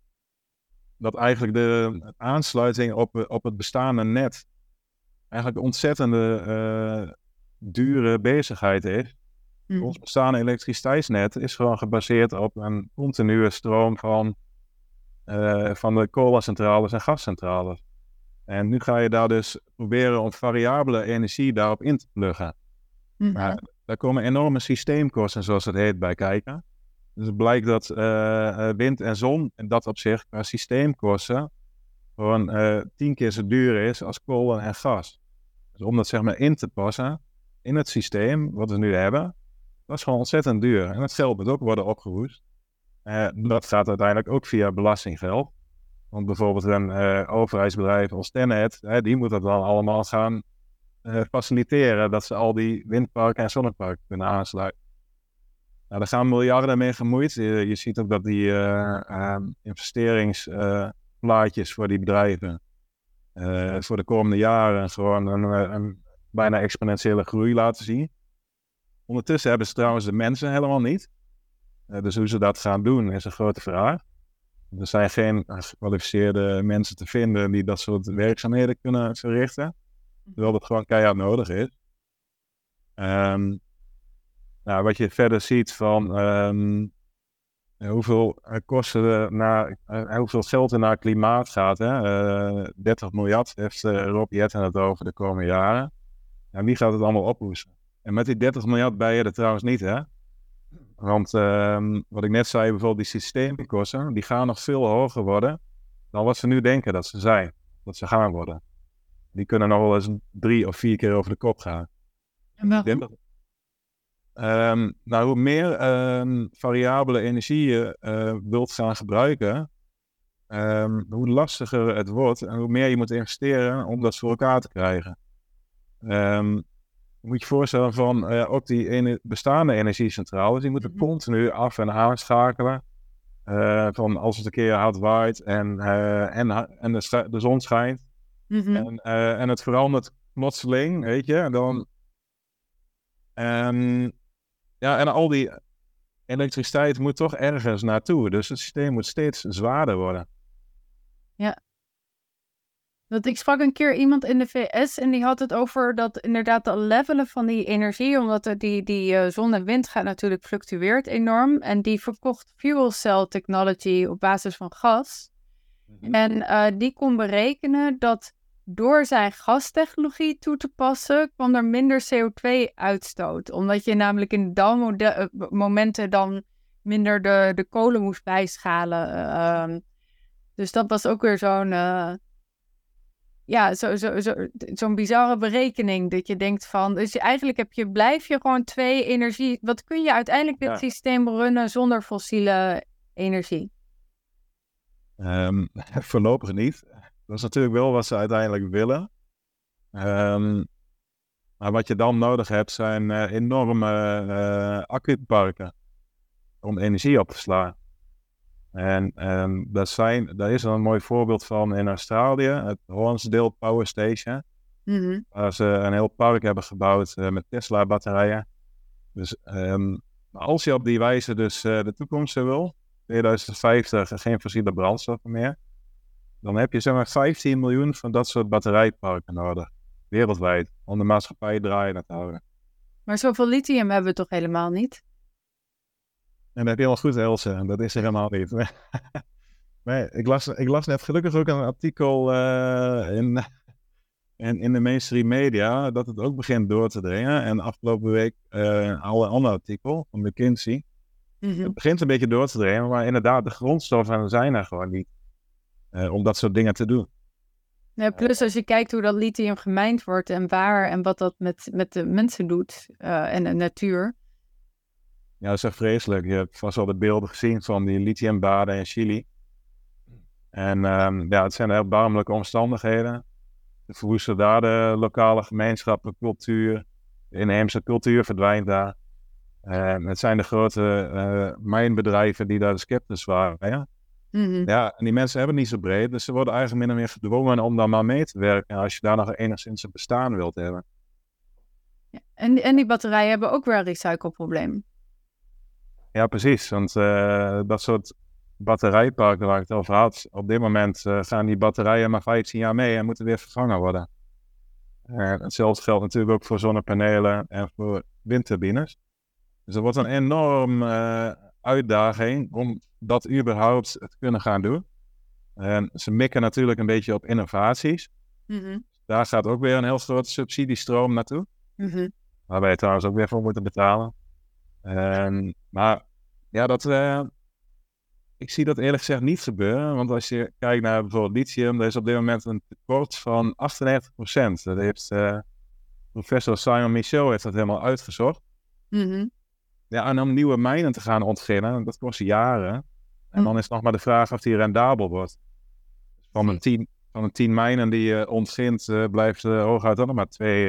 dat eigenlijk de aansluiting op, op het bestaande net eigenlijk ontzettende dure bezigheid is. Mm. Ons bestaande elektriciteitsnet is gewoon gebaseerd op een continue stroom van, uh, van de kolencentrales en gascentrales. En nu ga je daar dus proberen om variabele energie daarop in te pluggen. Mm -hmm. Maar daar komen enorme systeemkosten, zoals het heet, bij kijken. Dus het blijkt dat eh, wind en zon en dat op zich qua systeemkosten gewoon tien keer zo duur is als kolen en gas. Dus om dat zeg maar in te passen in het systeem wat we nu hebben, dat is gewoon ontzettend duur. En het geld moet ook worden opgehoest. dat gaat uiteindelijk ook via belastinggeld. Want bijvoorbeeld een overheidsbedrijf als Tenet, die moet dat dan allemaal gaan uh, faciliteren dat ze al die windparken en zonneparken kunnen aansluiten. Nou, daar gaan miljarden mee gemoeid. Je, ziet ook dat die uh, investeringsplaatjes voor die bedrijven voor de komende jaren gewoon een, een, bijna exponentiële groei laten zien. Ondertussen hebben ze trouwens de mensen helemaal niet. dus hoe ze dat gaan doen is een grote vraag. Er zijn geen gekwalificeerde mensen te vinden die dat soort werkzaamheden kunnen verrichten. Terwijl dat gewoon keihard nodig is. Um, nou, wat je verder ziet van um, hoeveel kosten naar, uh, hoeveel geld er naar klimaat gaat. Hè? Uh, eh, 30 miljard heeft uh, Rob Jetten het over de komende jaren. En wie gaat het allemaal ophoesten? En met die 30 miljard ben je er trouwens niet, hè? Want um, wat ik net zei, bijvoorbeeld die systeemkosten, die gaan nog veel hoger worden dan wat ze nu denken dat ze zijn, dat ze gaan worden die kunnen nog wel eens drie of vier keer over de kop gaan. En waarom? Um, nou, hoe meer um, variabele energie je uh, wilt gaan gebruiken, um, hoe lastiger het wordt en hoe meer je moet investeren om dat voor elkaar te krijgen. Je moet je voorstellen van uh, ook die ene, bestaande energiecentrales, die moeten mhm. continu af en aanschakelen. Uh, van als het een keer hard waait en, en, en de, de zon schijnt, Mhm. en, en het verandert plotseling, weet je. En dan. Um, ja, en al die elektriciteit moet toch ergens naartoe. Dus het systeem moet steeds zwaarder worden. Ja. Dat ik sprak een keer iemand in de VS en die had het over dat inderdaad de levelen van die energie, omdat die, die uh, zon en wind gaat natuurlijk fluctueert enorm. En die verkocht fuel cell technology op basis van gas. Mhm. En uh, die kon berekenen dat door zijn gastechnologie toe te passen, kwam er minder CO2-uitstoot. Omdat je namelijk in dalmomenten dan minder de, de kolen moest bijschalen. Uh, dus dat was ook weer zo'n ja, zo'n zo, zo, zo'n bizarre berekening. Dat je denkt van, dus eigenlijk heb je, blijf je gewoon twee energie. Wat kun je uiteindelijk dit systeem runnen zonder fossiele energie? Um, voorlopig niet. Dat is natuurlijk wel wat ze uiteindelijk willen. Um, maar wat je dan nodig hebt zijn uh, enorme uh, accuparken om energie op te slaan. En um, dat zijn, daar is een mooi voorbeeld van in Australië, het Hornsdale Power Station. Mm -hmm. Waar ze een heel park hebben gebouwd uh, met Tesla-batterijen. Dus um, als je op die wijze dus de toekomst wil, 2050 geen fossiele brandstoffen meer, dan heb je zeg maar 15 miljoen van dat soort batterijparken nodig. Wereldwijd. Om de maatschappij draaien te houden. Maar zoveel lithium hebben we toch helemaal niet? En dat heb je helemaal goed, Else. Dat is er helemaal niet. nee, ik, las, ik las net gelukkig ook een artikel uh, in, in, in de mainstream media dat het ook begint door te dringen. En afgelopen week uh, al een ander artikel van McKinsey. Mm Het begint een beetje door te dringen, maar inderdaad, de grondstoffen zijn er gewoon niet. Eh, om dat soort dingen te doen. Ja, plus als je kijkt hoe dat lithium gemijnd wordt en waar en wat dat met, met de mensen doet en de natuur. Ja, dat is echt vreselijk. Je hebt vast al de beelden gezien van die lithiumbaden in Chili. En um, ja, het zijn erbarmelijke omstandigheden. De verwoesten daar de lokale gemeenschappen, cultuur. De inheemse cultuur verdwijnt daar. En het zijn de grote uh, mijnbedrijven die daar de scepters waren. Ja? Mhm. Ja, en die mensen hebben het niet zo breed, dus ze worden eigenlijk min of meer gedwongen om daar maar mee te werken als je daar nog enigszins een bestaan wilt hebben. Ja, en, en die batterijen hebben ook weer een recycleprobleem. Ja, precies. Want uh, dat soort batterijparken waar ik het over had, op dit moment uh, gaan die batterijen maar 15 jaar mee en moeten weer vervangen worden. Uh, hetzelfde geldt natuurlijk ook voor zonnepanelen en voor windturbines. Dus dat wordt een enorm uitdaging om dat überhaupt te kunnen gaan doen. En ze mikken natuurlijk een beetje op innovaties. Mhm. Daar gaat ook weer een heel grote subsidiestroom naartoe. Mm -hmm. Waar wij trouwens ook weer voor moeten betalen. En, maar Ja, dat, uh, ik zie dat eerlijk gezegd niet gebeuren. Want als je kijkt naar bijvoorbeeld lithium, er is op dit moment een tekort van 98%. Dat heeft uh, professor Simon Michel heeft dat helemaal uitgezocht. Mm Ja, en om nieuwe mijnen te gaan ontginnen, dat kost jaren. En hm. dan is nog maar de vraag of die rendabel wordt. Van de tien, van de tien mijnen die je ontgint, uh, blijft er hooguit dan nog maar twee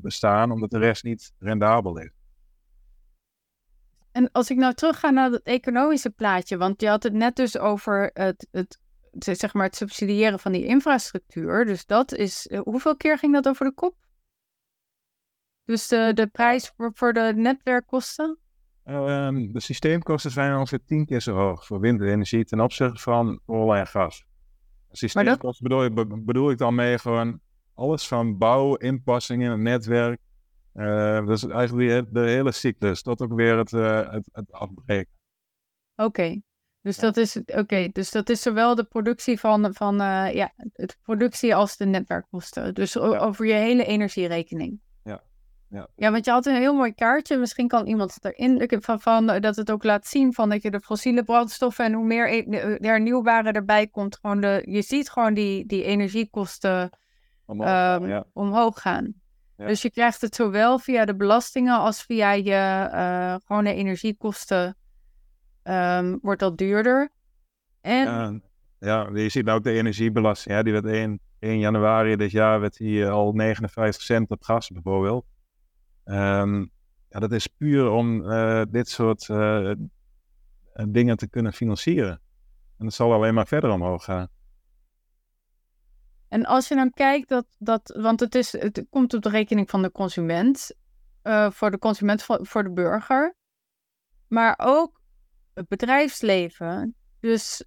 bestaan, omdat de rest niet rendabel is. En als ik nou terugga naar het economische plaatje, want je had het net dus over het, het, zeg maar het subsidiëren van die infrastructuur. Dus dat is, eh, hoeveel keer ging dat over de kop? Dus de, de prijs voor, voor de netwerkkosten? Uh, de systeemkosten zijn ongeveer tien keer zo hoog voor windenergie ten opzichte van olie en gas. Systeemkosten dat... bedoel, bedoel ik dan mee gewoon alles van bouw, inpassing in het netwerk, uh, dus eigenlijk de hele cyclus, tot ook weer het, uh, het, het afbreken. Oké, dus, dat is, oké, dus dat is zowel de productie van, van uh, ja, de productie als de netwerkkosten. Dus over je hele energierekening. Ja. Ja. ja, want je had een heel mooi kaartje. Misschien kan iemand het erin van, van dat het ook laat zien van dat je de fossiele brandstoffen en hoe meer e hernieuwbare erbij komt, gewoon de, je ziet gewoon die, die energiekosten omhoog, um, ja. omhoog gaan. Dus je krijgt het zowel via de belastingen als via je uh, gewone energiekosten um, wordt dat duurder. En... Ja, ja, je ziet nou ook de energiebelasting. Ja, die werd 1, 1 januari dit jaar werd die eh, al 59 cent op gas bijvoorbeeld. Um, ja, dat is puur om uh, dit soort uh, dingen te kunnen financieren. En dat zal alleen maar verder omhoog gaan. En als je dan kijkt dat, dat want het, is, het komt op de rekening van de consument, uh, voor de consument, voor, de burger, maar ook het bedrijfsleven. Dus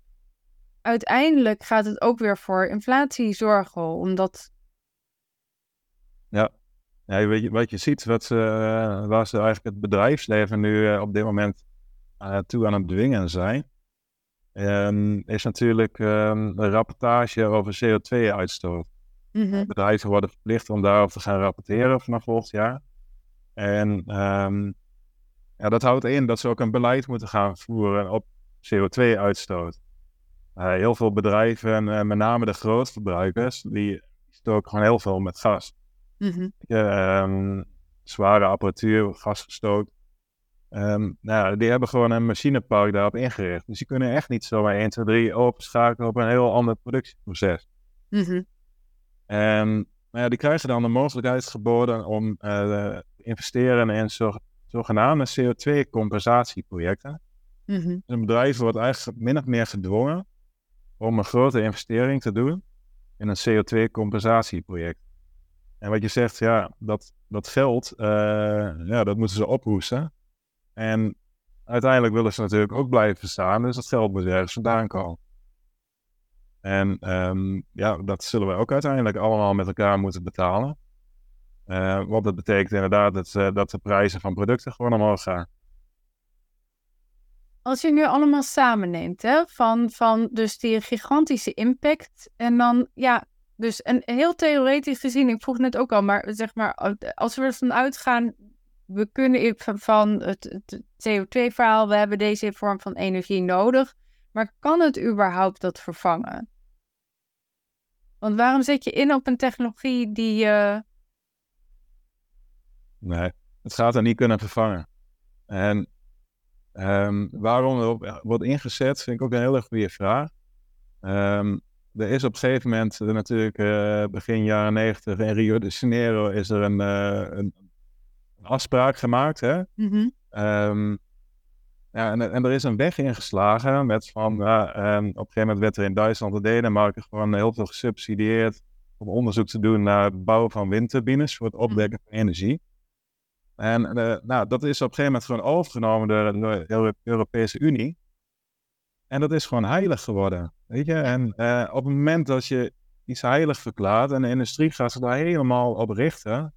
uiteindelijk gaat het ook weer voor inflatie zorgen, omdat. Ja, ja weet je, wat je ziet, wat waar ze eigenlijk het bedrijfsleven nu uh, op dit moment toe aan het dwingen zijn, Um, is natuurlijk um, een rapportage over CO2-uitstoot. Mm Bedrijven worden verplicht om daarover te gaan rapporteren vanaf volgend jaar. En um, ja, dat houdt in dat ze ook een beleid moeten gaan voeren op CO2-uitstoot. Uh, heel veel bedrijven, uh, met name de grootverbruikers, die stoken gewoon heel veel met gas. Mm -hmm. zware apparatuur, gas gestookt. Um, nou, die hebben gewoon een machinepark daarop ingericht. Dus die kunnen echt niet zomaar 1, 2, 3 openschakelen op een heel ander productieproces. Mm En nou ja, die krijgen dan de mogelijkheid geboden om uh, te investeren in zo, zogenaamde CO2-compensatieprojecten. Mm -hmm. dus een bedrijf wordt eigenlijk min of meer gedwongen om een grote investering te doen in een CO2-compensatieproject. En wat je zegt, ja, dat, dat geld, uh, ja, dat moeten ze ophoesten. En uiteindelijk willen ze natuurlijk ook blijven staan, dus dat geld moet ergens vandaan komen. En um, ja, dat zullen we ook uiteindelijk allemaal met elkaar moeten betalen. Uh, want dat betekent inderdaad dat, uh, dat de prijzen van producten gewoon omhoog gaan. Als je nu allemaal samenneemt, hè, van, van dus die gigantische impact en dan, ja, dus en heel theoretisch gezien, ik vroeg net ook al, maar zeg maar, als we ervan uitgaan we kunnen van het, het CO2-verhaal, we hebben deze vorm van energie nodig, maar kan het überhaupt dat vervangen? Want waarom zet je in op een technologie die. Uh... Nee, het gaat er niet kunnen vervangen. En um, waarom erop wordt ingezet, vind ik ook een hele goede vraag. Um, er is op een gegeven moment, natuurlijk uh, begin jaren 90 in Rio de Janeiro, is er een, een afspraak gemaakt. Hè? Mm ja, en, en, er is een weg ingeslagen met van, ja, um, op een gegeven moment werd er in Duitsland en Denemarken gewoon heel veel gesubsidieerd om onderzoek te doen naar het bouwen van windturbines voor het mhm. opwekken van energie. En uh, nou, dat is op een gegeven moment gewoon overgenomen door, de Europese Unie. En dat is gewoon heilig geworden. Weet je? En uh, op het moment dat je iets heilig verklaart en de industrie gaat zich daar helemaal op richten,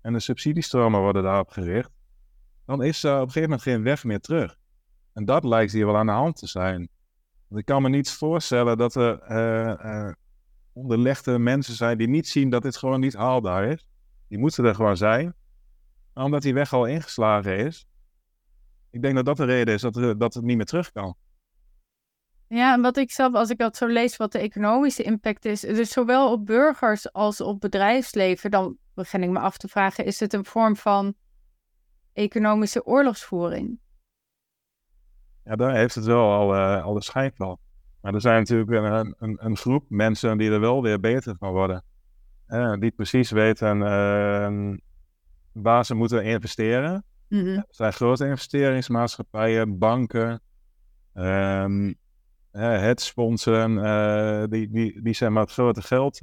en de subsidiestromen worden daarop gericht, dan is er op een gegeven moment geen weg meer terug. En dat lijkt hier wel aan de hand te zijn. Want ik kan me niet voorstellen dat er uh, uh, onderlegde mensen zijn die niet zien dat dit gewoon niet haalbaar is. Die moeten er gewoon zijn. Maar omdat die weg al ingeslagen is, ik denk dat dat de reden is dat, dat het niet meer terug kan. Ja, en wat ik zelf, als ik dat zo lees, wat de economische impact is, dus zowel op burgers als op bedrijfsleven, dan begin ik me af te vragen, is het een vorm van economische oorlogsvoering? Ja, daar heeft het wel al, uh, al de schijn van. Maar er zijn natuurlijk een, een, een, groep mensen die er wel weer beter van worden. Uh, die precies weten uh, waar ze moeten investeren. Mm -hmm. Er zijn grote investeringsmaatschappijen, banken, um, het sponsoren, die, die, die zeg maar het grote geld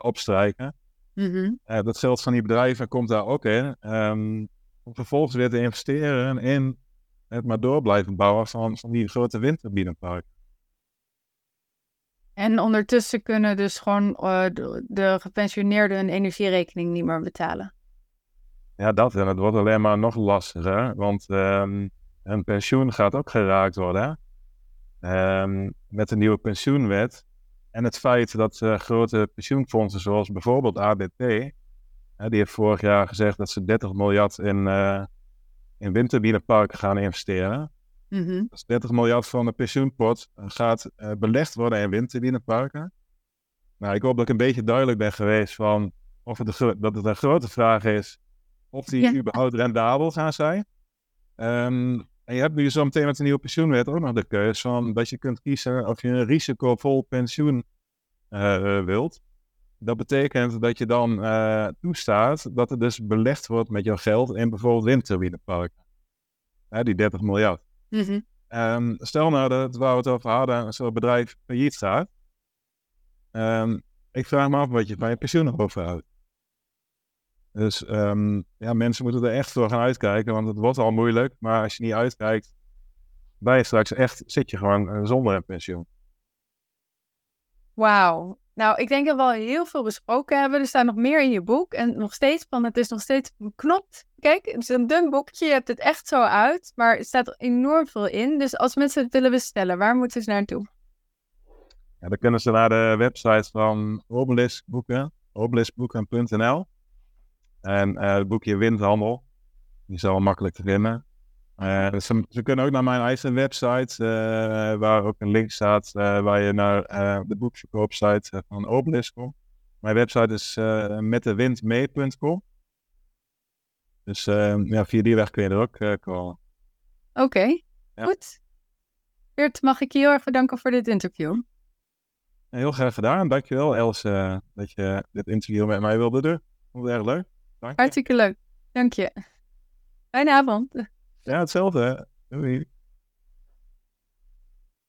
opstrijken. Mm -hmm. dat geld van die bedrijven komt daar ook in. Um, om vervolgens weer te investeren in het maar door blijven bouwen van, van die grote windturbineparken. En ondertussen kunnen dus gewoon de, de gepensioneerden een energierekening niet meer betalen. Ja, dat. En het wordt alleen maar nog lastiger, want um, een pensioen gaat ook geraakt worden. Um, met de nieuwe pensioenwet. En het feit dat uh, grote pensioenfondsen, zoals bijvoorbeeld ABP, die heeft vorig jaar gezegd dat ze 30 miljard in, uh, in windturbineparken gaan investeren. Mm -hmm. Dus 30 miljard van de pensioenpot gaat belegd worden in windturbineparken. Nou, ik hoop dat ik een beetje duidelijk ben geweest van of het een, dat het een grote vraag is of die ja. überhaupt rendabel gaan zijn. Um, en je hebt nu zo meteen met de nieuwe pensioenwet ook nog de keuze van dat je kunt kiezen of je een risicovol pensioen uh, wilt. Dat betekent dat je dan uh, toestaat dat er dus belegd wordt met jouw geld in bijvoorbeeld windturbineparken. Uh, die 30 miljard. Mm -hmm. um, stel nou dat waar we het over hadden, zo'n bedrijf failliet gaat. Um, ik vraag me af wat je van je pensioen overhoudt. Dus um, ja, mensen moeten er echt voor gaan uitkijken, want het wordt al moeilijk. Maar als je niet uitkijkt, je straks echt, zit je gewoon uh, zonder een pensioen. Wauw. Nou, ik denk dat we al heel veel besproken hebben. Er staat nog meer in je boek. En nog steeds, want het is nog steeds beknopt. Kijk, het is een dun boekje. Je hebt het echt zo uit. Maar er staat enorm veel in. Dus als mensen het willen bestellen, waar moeten ze naartoe? Ja, dan kunnen ze naar de website van Obelisk boeken, obeliskboeken.nl. En uh, het boekje Windhandel, die is wel makkelijk te vinden. Uh, dus ze, ze, kunnen ook naar mijn eigen website, uh, waar ook een link staat, waar je naar de boekverkoopsite van Obelisk komt. Mijn website is metdewindmee.com. Dus ja, via die weg kun je er ook komen. Oké, okay. ja. goed. Beert, mag ik je heel erg bedanken voor dit interview. Heel graag gedaan. Dankjewel Els dat je dit interview met mij wilde doen. Vond het erg leuk. Dank Hartstikke leuk. Dank je. Fijne avond. Ja, hetzelfde. Doei.